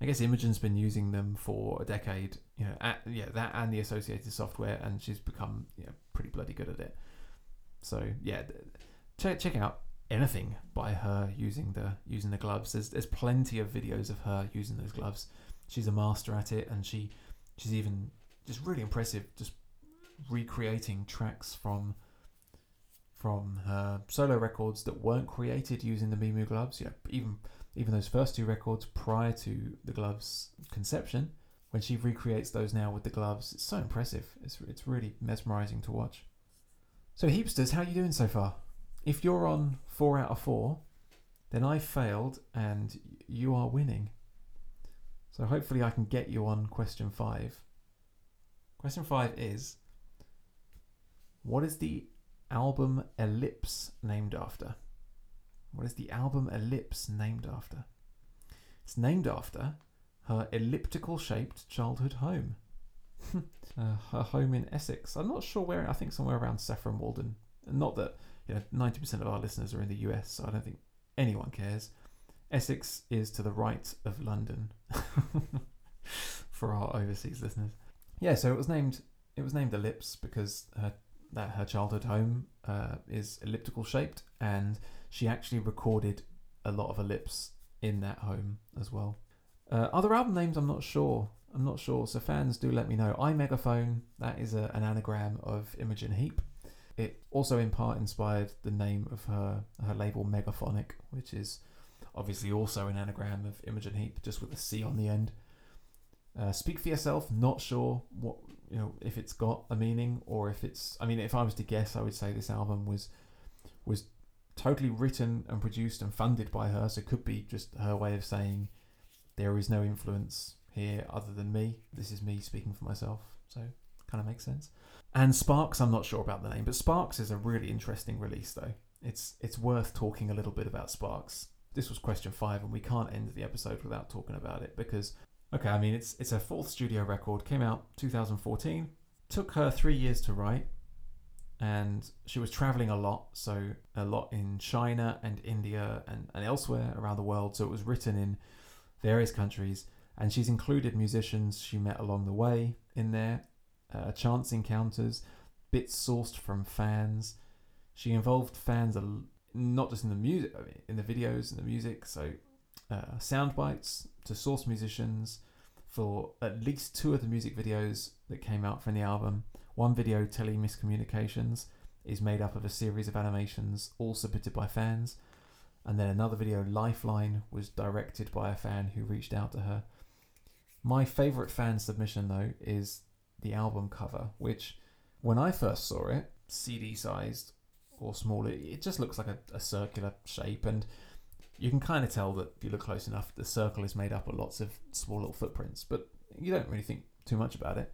I guess Imogen's been using them for a decade. You know, at, yeah, that and the associated software, and she's become you know pretty bloody good at it. So yeah, check check out anything by her using the using the gloves. There's there's plenty of videos of her using those gloves. She's a master at it, and she she's even just really impressive, just recreating tracks from from her solo records that weren't created using the Mimu gloves. Know, even even those first two records prior to the gloves conception, when she recreates those now with the gloves, it's so impressive. It's it's really mesmerizing to watch. So heapsters, how are you doing so far? If you're on four out of four, then I failed and you are winning. So hopefully I can get you on question five. Question five is What is the album Ellipse named after? What is the album Ellipse named after? It's named after her elliptical shaped childhood home. uh, her home in Essex. I'm not sure where, I think somewhere around Saffron Walden. Not that you know, 90% of our listeners are in the US, so I don't think anyone cares. Essex is to the right of London for our overseas listeners. Yeah, so it was named it was named Ellipse because her that her childhood home uh, is elliptical shaped, and she actually recorded a lot of ellipse in that home as well. Uh, other album names, I'm not sure. I'm not sure. So fans, do let me know. iMegaphone. That is a, an anagram of Imogen Heap. It also in part inspired the name of her her label Megaphonic, which is obviously also an anagram of Imogen Heap, just with a C on the end. Uh, Speak for yourself. Not sure what you know if it's got a meaning or if it's. I mean, if I was to guess, I would say this album was was totally written and produced and funded by her. So it could be just her way of saying there is no influence here other than me. This is me speaking for myself. So kind of makes sense. And Sparks, I'm not sure about the name, but Sparks is a really interesting release though. It's it's worth talking a little bit about Sparks. This was question five, and we can't end the episode without talking about it because Okay, I mean it's it's her fourth studio record. Came out 2014. Took her three years to write, and she was traveling a lot. So a lot in China and India and, and elsewhere around the world. So it was written in various countries, and she's included musicians she met along the way in there, uh, chance encounters, bits sourced from fans. She involved fans not just in the music, in the videos and the music. So, uh, sound bites to source musicians for at least two of the music videos that came out from the album. One video, Tele Miscommunications, is made up of a series of animations, all submitted by fans. And then another video, Lifeline, was directed by a fan who reached out to her. My favourite fan submission, though, is the album cover, which, when I first saw it, CD sized or smaller, it just looks like a, a circular shape. And you can kind of tell that if you look close enough, the circle is made up of lots of small little footprints, but you don't really think too much about it.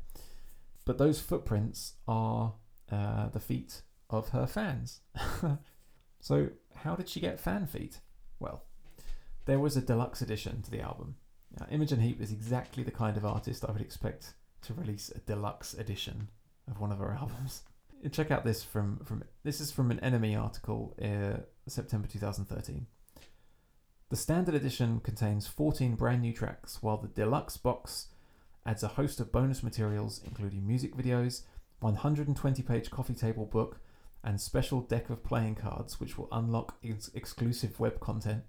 But those footprints are uh, the feet of her fans. so, how did she get fan feet? Well, there was a deluxe edition to the album. Now, Imogen Heap is exactly the kind of artist I would expect to release a deluxe edition of one of her albums. Check out this from from this is from an NME article, uh, September 2013. The standard edition contains 14 brand new tracks, while the deluxe box adds a host of bonus materials, including music videos, 120 page coffee table book, and special deck of playing cards, which will unlock ex- exclusive web content.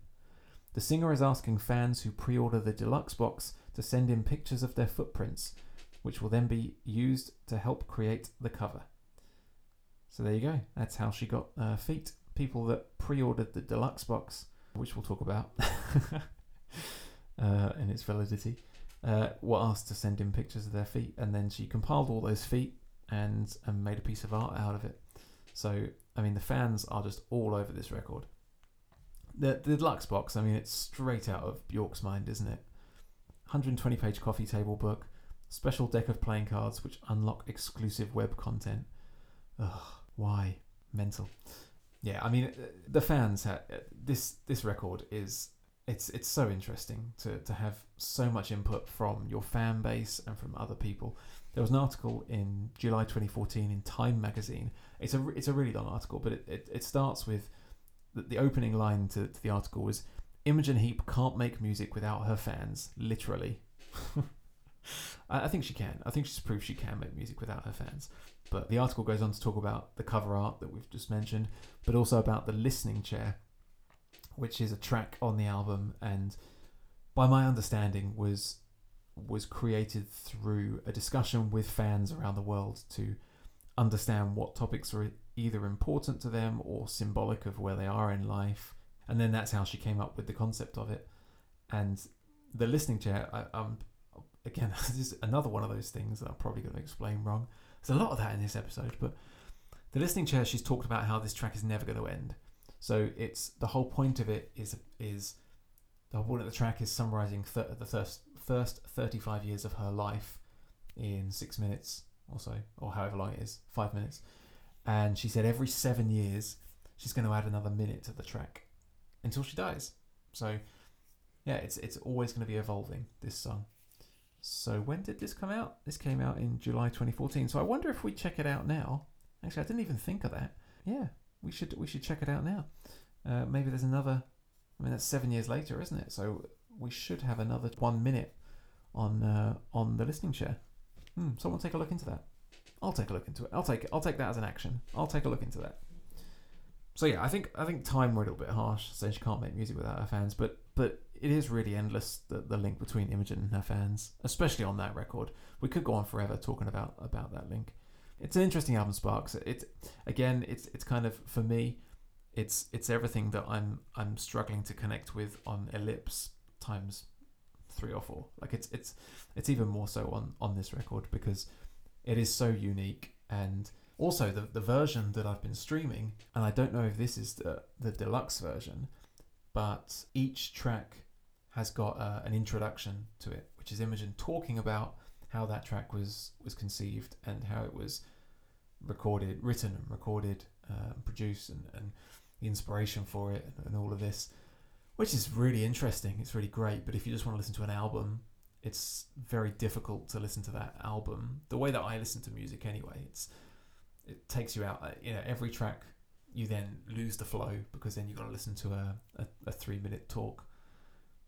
The singer is asking fans who pre order the deluxe box to send in pictures of their footprints, which will then be used to help create the cover. So there you go. That's how she got uh, feet. People that pre ordered the deluxe box which we'll talk about, uh, and its validity, uh, were asked to send in pictures of their feet, and then she compiled all those feet and and made a piece of art out of it. So I mean, the fans are just all over this record. The the deluxe box, I mean, it's straight out of Bjork's mind, isn't it? 120 page coffee table book, special deck of playing cards which unlock exclusive web content. Ugh, why? Mental yeah, I mean, uh, the fans ha- uh, this this record is it's it's so interesting to to have so much input from your fan base and from other people. There was an article in July 2014 in Time magazine. It's a it's a really long article, but it, it, it starts with the, opening line to, to the article was Imogen Heap can't make music without her fans, literally. I think she can. I think she's proved she can make music without her fans. But the article goes on to talk about the cover art that we've just mentioned, but also about the listening chair, which is a track on the album, and by my understanding was was created through a discussion with fans around the world to understand what topics are either important to them or symbolic of where they are in life. And then that's how she came up with the concept of it. And the listening chair, I, I'm again, this is another one of those things that I'm probably going to explain wrong. There's a lot of that in this episode, but the listening chair, she's talked about how this track is never going to end. So it's the whole point of it is is the whole point of the track is summarizing th- the first first 35 years of her life in six minutes or so, or however long it is, five minutes. And she said every seven years she's going to add another minute to the track until she dies. So yeah, it's it's always going to be evolving. This song. So when did this come out? This came out in July 2014. So I wonder if we check it out now. Actually, I didn't even think of that. Yeah, we should we should check it out now. Uh, maybe there's another. I mean, that's seven years later, isn't it? So we should have another one minute on uh, on the listening chair. Hmm, someone take a look into that. I'll take a look into it. I'll take I'll take that as an action. I'll take a look into that. So yeah, I think I think time were a little bit harsh, saying she can't make music without her fans, but but it is really endless the, the link between Imogen and her fans, especially on that record. We could go on forever talking about about that link. It's an interesting album, Sparks. It's again, it's it's kind of for me, it's it's everything that I'm I'm struggling to connect with on Ellipse times three or four. Like it's it's it's even more so on on this record because it is so unique and also the the version that I've been streaming, and I don't know if this is the the deluxe version, but each track has got uh, an introduction to it, which is Imogen talking about how that track was was conceived and how it was recorded, written and recorded, uh, produced, and, and the inspiration for it and, and all of this, which is really interesting. It's really great. But if you just want to listen to an album, it's very difficult to listen to that album the way that I listen to music anyway. It's it takes you out. You know, every track you then lose the flow because then you've got to listen to a, a, a three minute talk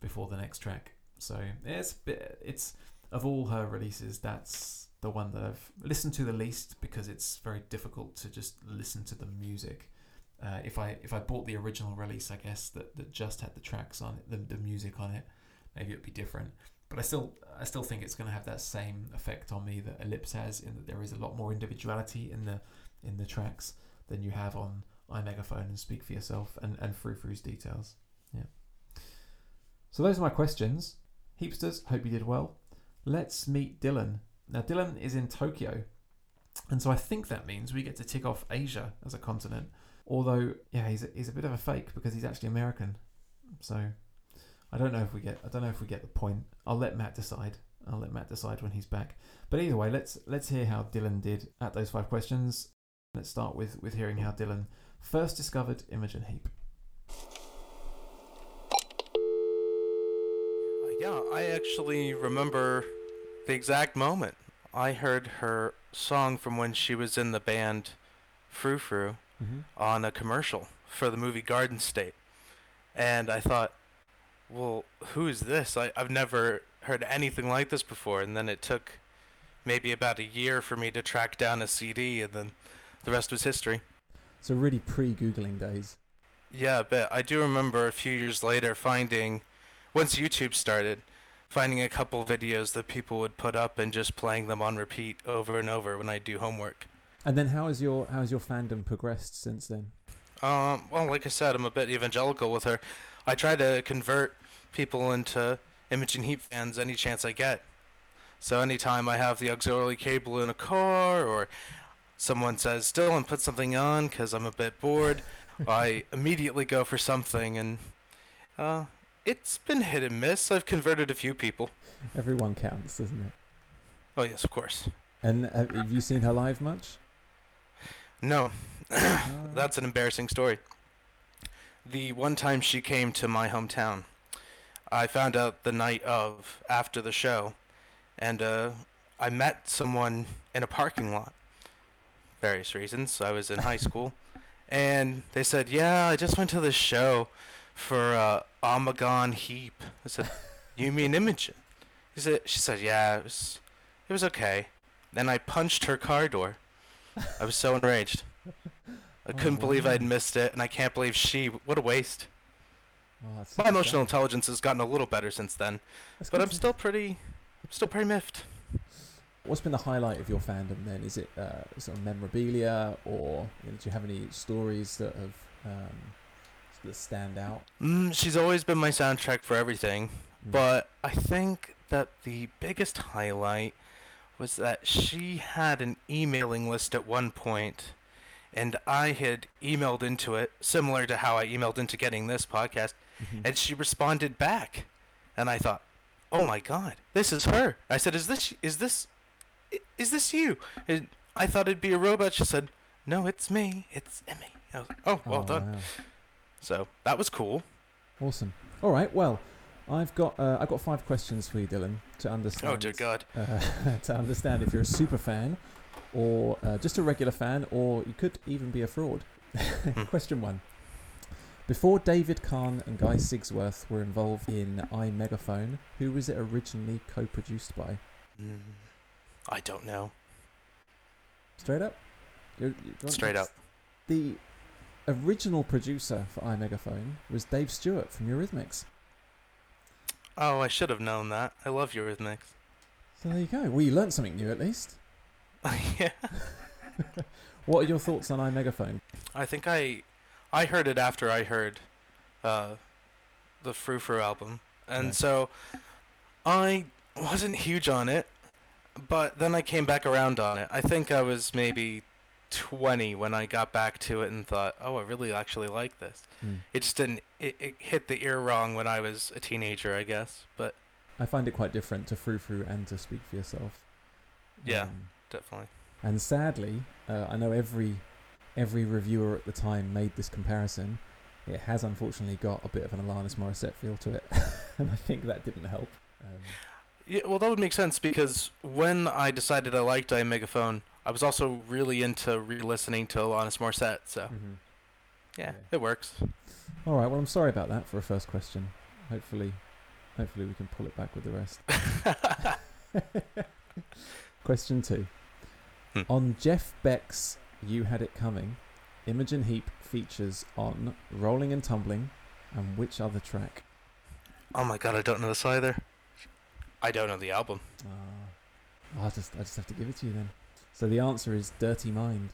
before the next track. So it's it's of all her releases, that's the one that I've listened to the least because it's very difficult to just listen to the music uh, if I if I bought the original release, I guess that, that just had the tracks on it, the, the music on it, maybe it'd be different. But I still I still think it's going to have that same effect on me that Ellipse has, in that there is a lot more individuality in the in the tracks than you have on iMegaphone and Speak for Yourself and and Frou Frou's details. Yeah. So those are my questions. Heapsters, hope you did well. Let's meet Dylan. Now Dylan is in Tokyo, and so I think that means we get to tick off Asia as a continent. Although, yeah, he's a, he's a bit of a fake because he's actually American. So I don't know if we get I don't know if we get the point. I'll let Matt decide. I'll let Matt decide when he's back. But either way, let's let's hear how Dylan did at those five questions. Let's start with with hearing how Dylan first discovered Imogen Heap. Yeah, I actually remember the exact moment. I heard her song from when she was in the band Frou Frou Mm-hmm. on a commercial for the movie Garden State. And I thought, well, who is this? I, I've never heard anything like this before. And then it took maybe about a year for me to track down a CD, and then the rest was history. So really pre-googling days. Yeah, but I do remember a few years later finding, once YouTube started, finding a couple videos that people would put up and just playing them on repeat over and over when I do homework. And then how has your how has your fandom progressed since then? Um, well, like I said, I'm a bit evangelical with her. I try to convert people into Imogen Heap fans any chance I get. So anytime I have the auxiliary cable in a car, or someone says, "Dylan, put something on," because I'm a bit bored, I immediately go for something, and uh, it's been hit and miss. I've converted a few people. Everyone counts, doesn't it? Oh yes, of course. And have, you seen her live much? No, Uh, That's an embarrassing story. The one time she came to my hometown, I found out the night of after the show, and uh, I met someone in a parking lot. Various reasons. I was in high school, and they said, "Yeah, I just went to the show for uh, Omegon Heap." I said, "You mean Imogen?" He said, "She said, yeah, it was, it was okay." Then I punched her car door. I was so enraged. I Oh, couldn't believe I'd missed it, and I can't believe she. What a waste. Oh, My emotional sad. intelligence has gotten a little better since then, That's but I'm still pretty, I'm still pretty miffed. What's been the highlight of your fandom then? Is it uh, sort of memorabilia, or you know, do you have any stories that have um, that stand out? Mm, she's always been my soundtrack for everything, Mm. but I think that the biggest highlight was that she had an emailing list at one point, and I had emailed into it, similar to how I emailed into getting this podcast, Mhm. and she responded back, and I thought, "Oh my God, this is her." I said, "Is this is this is this you?" And I thought it'd be a robot. She said, "No, it's me. It's Emmy." I was like, "Oh, well Oh, done." wow. So that was cool. Awesome. All right. Well, I've got uh, I've got five questions for you, Dylan, to understand. Oh dear God. uh, to understand if you're a super fan or uh, just a regular fan, or you could even be a fraud. Question one. Before David Kahne and Guy Sigsworth were involved in iMegaphone, who was it originally co produced by? Mm, I don't know. Straight up? You're- you want- Straight up. The original producer for iMegaphone was Dave Stewart from Eurythmics. Oh, I should have known that. I love Eurythmics. So there you go. Well, you learnt something new at least. yeah. What are your thoughts on iMegaphone? I think I, I heard it after I heard, uh, the Frou Frou album, and Right. so, I wasn't huge on it, but then I came back around on it. I think I was maybe twenty when I got back to it and thought, oh, I really actually like this. Hmm. It just didn't. It, it hit the ear wrong when I was a teenager, I guess. But I find it quite different to Frou Frou and to Speak for Yourself. Yeah. Um, definitely. and sadly, uh, I know every every reviewer at the time made this comparison. It has unfortunately got a bit of an Alanis Morissette feel to it, and I think that didn't help. Um, Yeah, well, that would make sense because when I decided I liked iMegaphone, I was also really into re-listening to Alanis Morissette. So mhm. yeah, Yeah. it works. All right. Well, I'm sorry about that for a first question. Hopefully, hopefully we can pull it back with the rest. Question two. Hmm. On Jeff Beck's "You Had It Coming," Imogen Heap features on Rolling and Tumbling and which other track? Oh my god, I don't know this either. I don't know the album. Uh, I'll just, I just have to give it to you then. So the answer is Dirty Mind.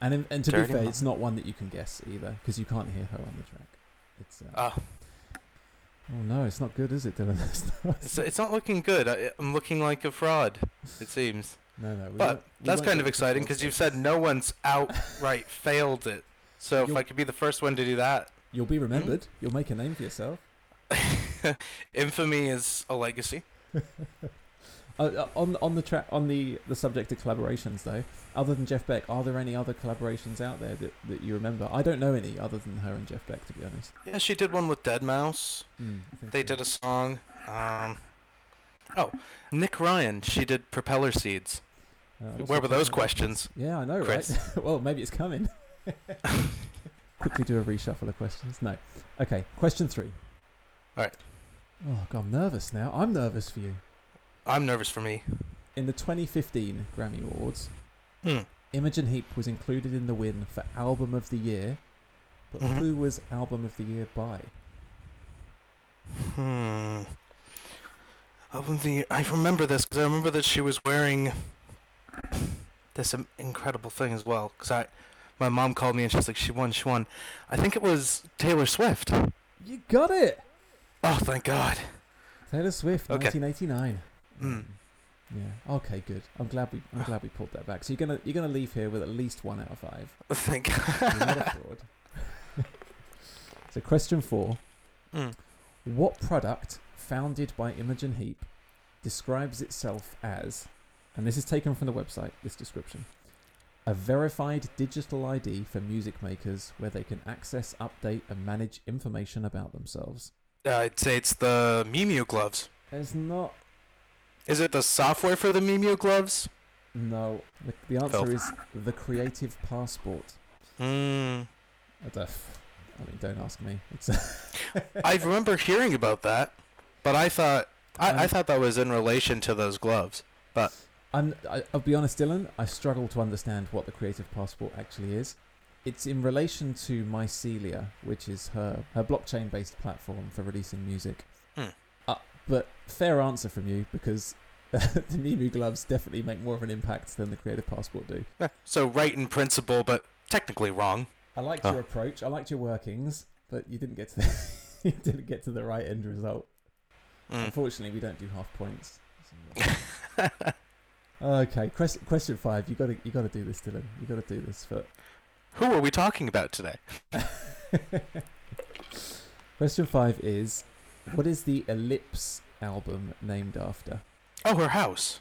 And, in, and to Dirty be fair, Mind. it's not one that you can guess either because you can't hear her on the track. It's, uh, Ah, oh no, it's not good, is it, Dylan? It's not- it's, it's not looking good. I, I'm looking like a fraud, it seems. No, no. we But that's kind of exciting because you've said no one's outright failed it. So if You'll- I could be the first one to do that, You'll be remembered. You'll make a name for yourself. infamy is a legacy. Uh, uh, on on the track on the the subject of collaborations though, other than Jeff Beck, are there any other collaborations out there that, that you remember? I don't know any other than her and Jeff Beck, to be honest. Yeah, she did one with deadmau5. Mm, I think They so. did a song. Um, oh, Nick Ryan. She did Propeller Seeds. Uh, Where were those questions? Yeah, I know, Chris? right? well, maybe it's coming. Quickly do a reshuffle of questions. No. Okay, question three. Alright. Oh god, I'm nervous now. I'm nervous for you. I'm nervous for me. In the 2015 Grammy Awards, Hmm. Imogen Heap was included in the win for Album of the Year, but Mhm. who was Album of the Year by? Hmm. Album of the year. I remember this because I remember that she was wearing this incredible thing as well. Because I, my mom called me and she's like, "She won, she won." I think it was Taylor Swift. You got it! Oh, thank God. Taylor Swift, Okay. 1989. Hmm. Um, yeah. Okay. Good. I'm glad we. I'm glad we pulled that back. So you're gonna you're gonna leave here with at least one out of five. Thank You're not a fraud. so question four: Mm. What product founded by Imogen Heap describes itself as, and this is taken from the website. This description: a verified digital ID for music makers where they can access, update, and manage information about themselves. Uh, I'd say it's the Mimu gloves. There's not. Is it the software for the Mimu gloves? No. The, the answer is the Creative Passport. Hmm. I don't, I mean, don't ask me. It's I remember hearing about that, but I thought I, I Um, thought that was in relation to those gloves. I'm, I, I'll be honest, Dylan. I struggle to understand what the Creative Passport actually is. It's in relation to Mycelia, which is her her blockchain-based platform for releasing music. Hmm. Uh, but fair answer from you because the Mimu gloves definitely make more of an impact than the Creative Passport do. So right in principle, but technically wrong. I liked Oh. your approach. I liked your workings, but you didn't get to the you didn't get to the right end result. Mm. Unfortunately, we don't do half points. okay, question question five. You got to you got to do this, Dylan. You got to do this for Who are we talking about today? Question five is What is the Ellipse album named after? Oh, her house.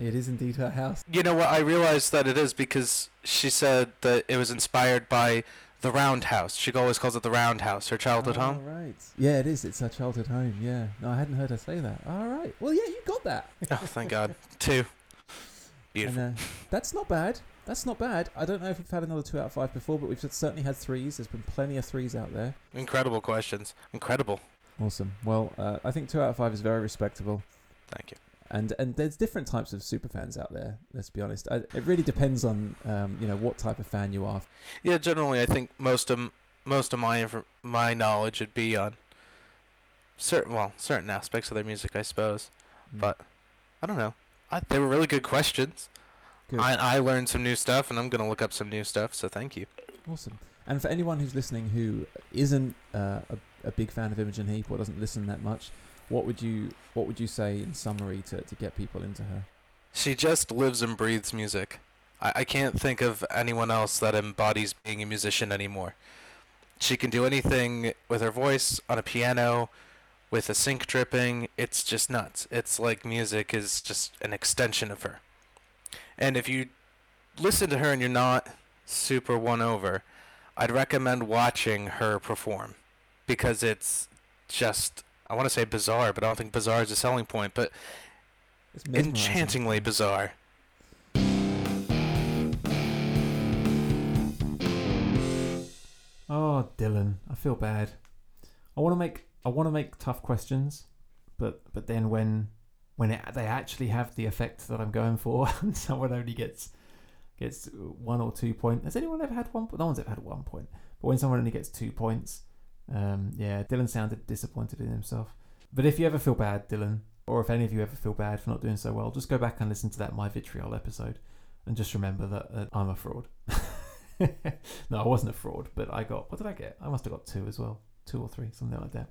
It is indeed her house. You know what? I realized that it is because she said that it was inspired by the Roundhouse. She always calls it the Roundhouse, her childhood oh, home. Right. Yeah, it is. It's her childhood home. Yeah. No, I hadn't heard her say that. All right. Well, yeah, you got that. Oh, thank God. Two. Beautiful. And, uh, that's not bad. That's not bad. I don't know if we've had another two out of five before, but we've certainly had threes. There's been plenty of threes out there. Incredible questions. Incredible. Awesome. Well, uh, I think two out of five is very respectable. Thank you. and and there's different types of super fans out there. Let's be honest. I, it really depends on um, you know what type of fan you are. Yeah, generally, I think most of most of my my knowledge would be on certain well certain aspects of their music, I suppose. Mm. But I don't know. I, they were really good questions. Good. I I learned some new stuff, and I'm gonna look up some new stuff. So thank you. awesome. And for anyone who's listening who isn't uh, a, a big fan of Imogen Heap or doesn't listen that much, what would you what would you say in summary to, to get people into her? She just lives and breathes music. I, I can't think of anyone else that embodies being a musician anymore. She can do anything with her voice on a piano, with a sink dripping. It's just nuts. It's like music is just an extension of her. And if you listen to her and you're not super won over, I'd recommend watching her perform because it's just I want to say bizarre, but I don't think bizarre is a selling point, but It's enchantingly bizarre. Oh, Dylan, I feel bad. I want to make I want to make tough questions, but but then when when it, they actually have the effect that I'm going for, and someone only gets gets one or two points. Has anyone ever had one? No one's ever had one point. But when someone only gets two points, um, yeah, Dylan sounded disappointed in himself. But if you ever feel bad, Dylan, or if any of you ever feel bad for not doing so well, just go back and listen to that My Vitriol episode, and just remember that uh, I'm a fraud. no, I wasn't a fraud, but I got what did I get? I must have got two as well, two or three, something like that.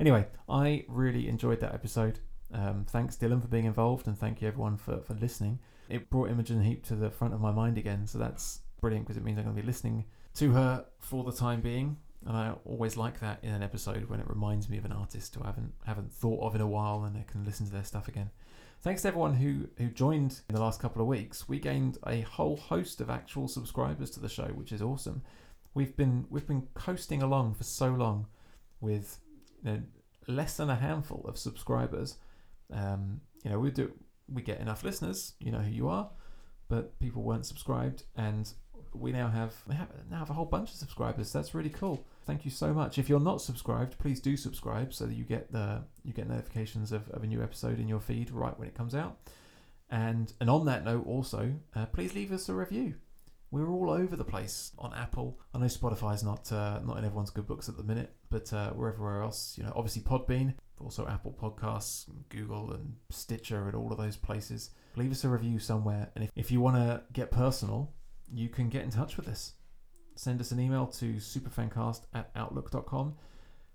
Anyway, I really enjoyed that episode. Um, thanks, Dylan, for being involved, and thank you everyone for, for listening. It brought Imogen Heap to the front of my mind again, so that's brilliant because it means I'm going to be listening to her for the time being. And I always like that in an episode when it reminds me of an artist who I haven't haven't thought of in a while, and I can listen to their stuff again. Thanks to everyone who, who joined in the last couple of weeks. We gained a whole host of actual subscribers to the show, which is awesome. We've been we've been coasting along for so long with you know, less than a handful of subscribers. Um, you know, we do we get enough listeners. You know who you are, but people weren't subscribed, and we now have we have now have a whole bunch of subscribers. That's really cool. Thank you so much. If you're not subscribed, please do subscribe so that you get the you get notifications of, of a new episode in your feed right when it comes out. And and on that note, also uh, please leave us a review. We're all over the place on Apple. I know Spotify's not uh, not in everyone's good books at the minute, but uh, we're everywhere else. You know, obviously Podbean, also Apple Podcasts, Google, and Stitcher, and all of those places. Leave us a review somewhere, and if, if you want to get personal, you can get in touch with us. Send us an email to superfancast at outlook.com,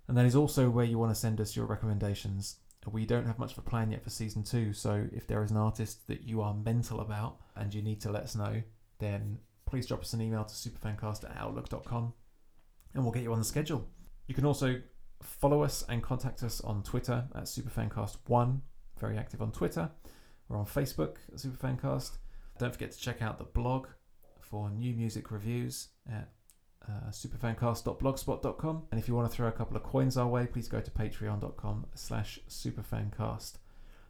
and that is also where you want to send us your recommendations. We don't have much of a plan yet for season two, so if there is an artist that you are mental about and you need to let us know, then please drop us an email to superfancast at outlook.com and we'll get you on the schedule. You can also follow us and contact us on Twitter at superfancast1, very active on Twitter. We're on Facebook at superfancast. Don't forget to check out the blog for new music reviews at uh, superfancast.blogspot.com. And if you want to throw a couple of coins our way, please go to patreon.com slash superfancast.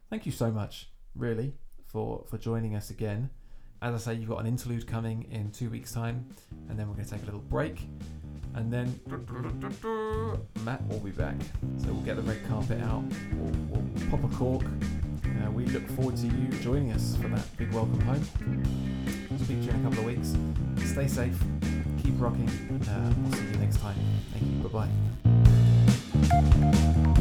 Thank you so much, really, for, for joining us again. As I say, you've got an interlude coming in two weeks' time, and then we're going to take a little break. And then Matt will be back. So we'll get the red carpet out, we'll, we'll pop a cork. Uh, we look forward to you joining us for that big welcome home. Speak to you in a couple of weeks. Stay safe, keep rocking. Uh, we'll see you next time. Thank you. Bye bye.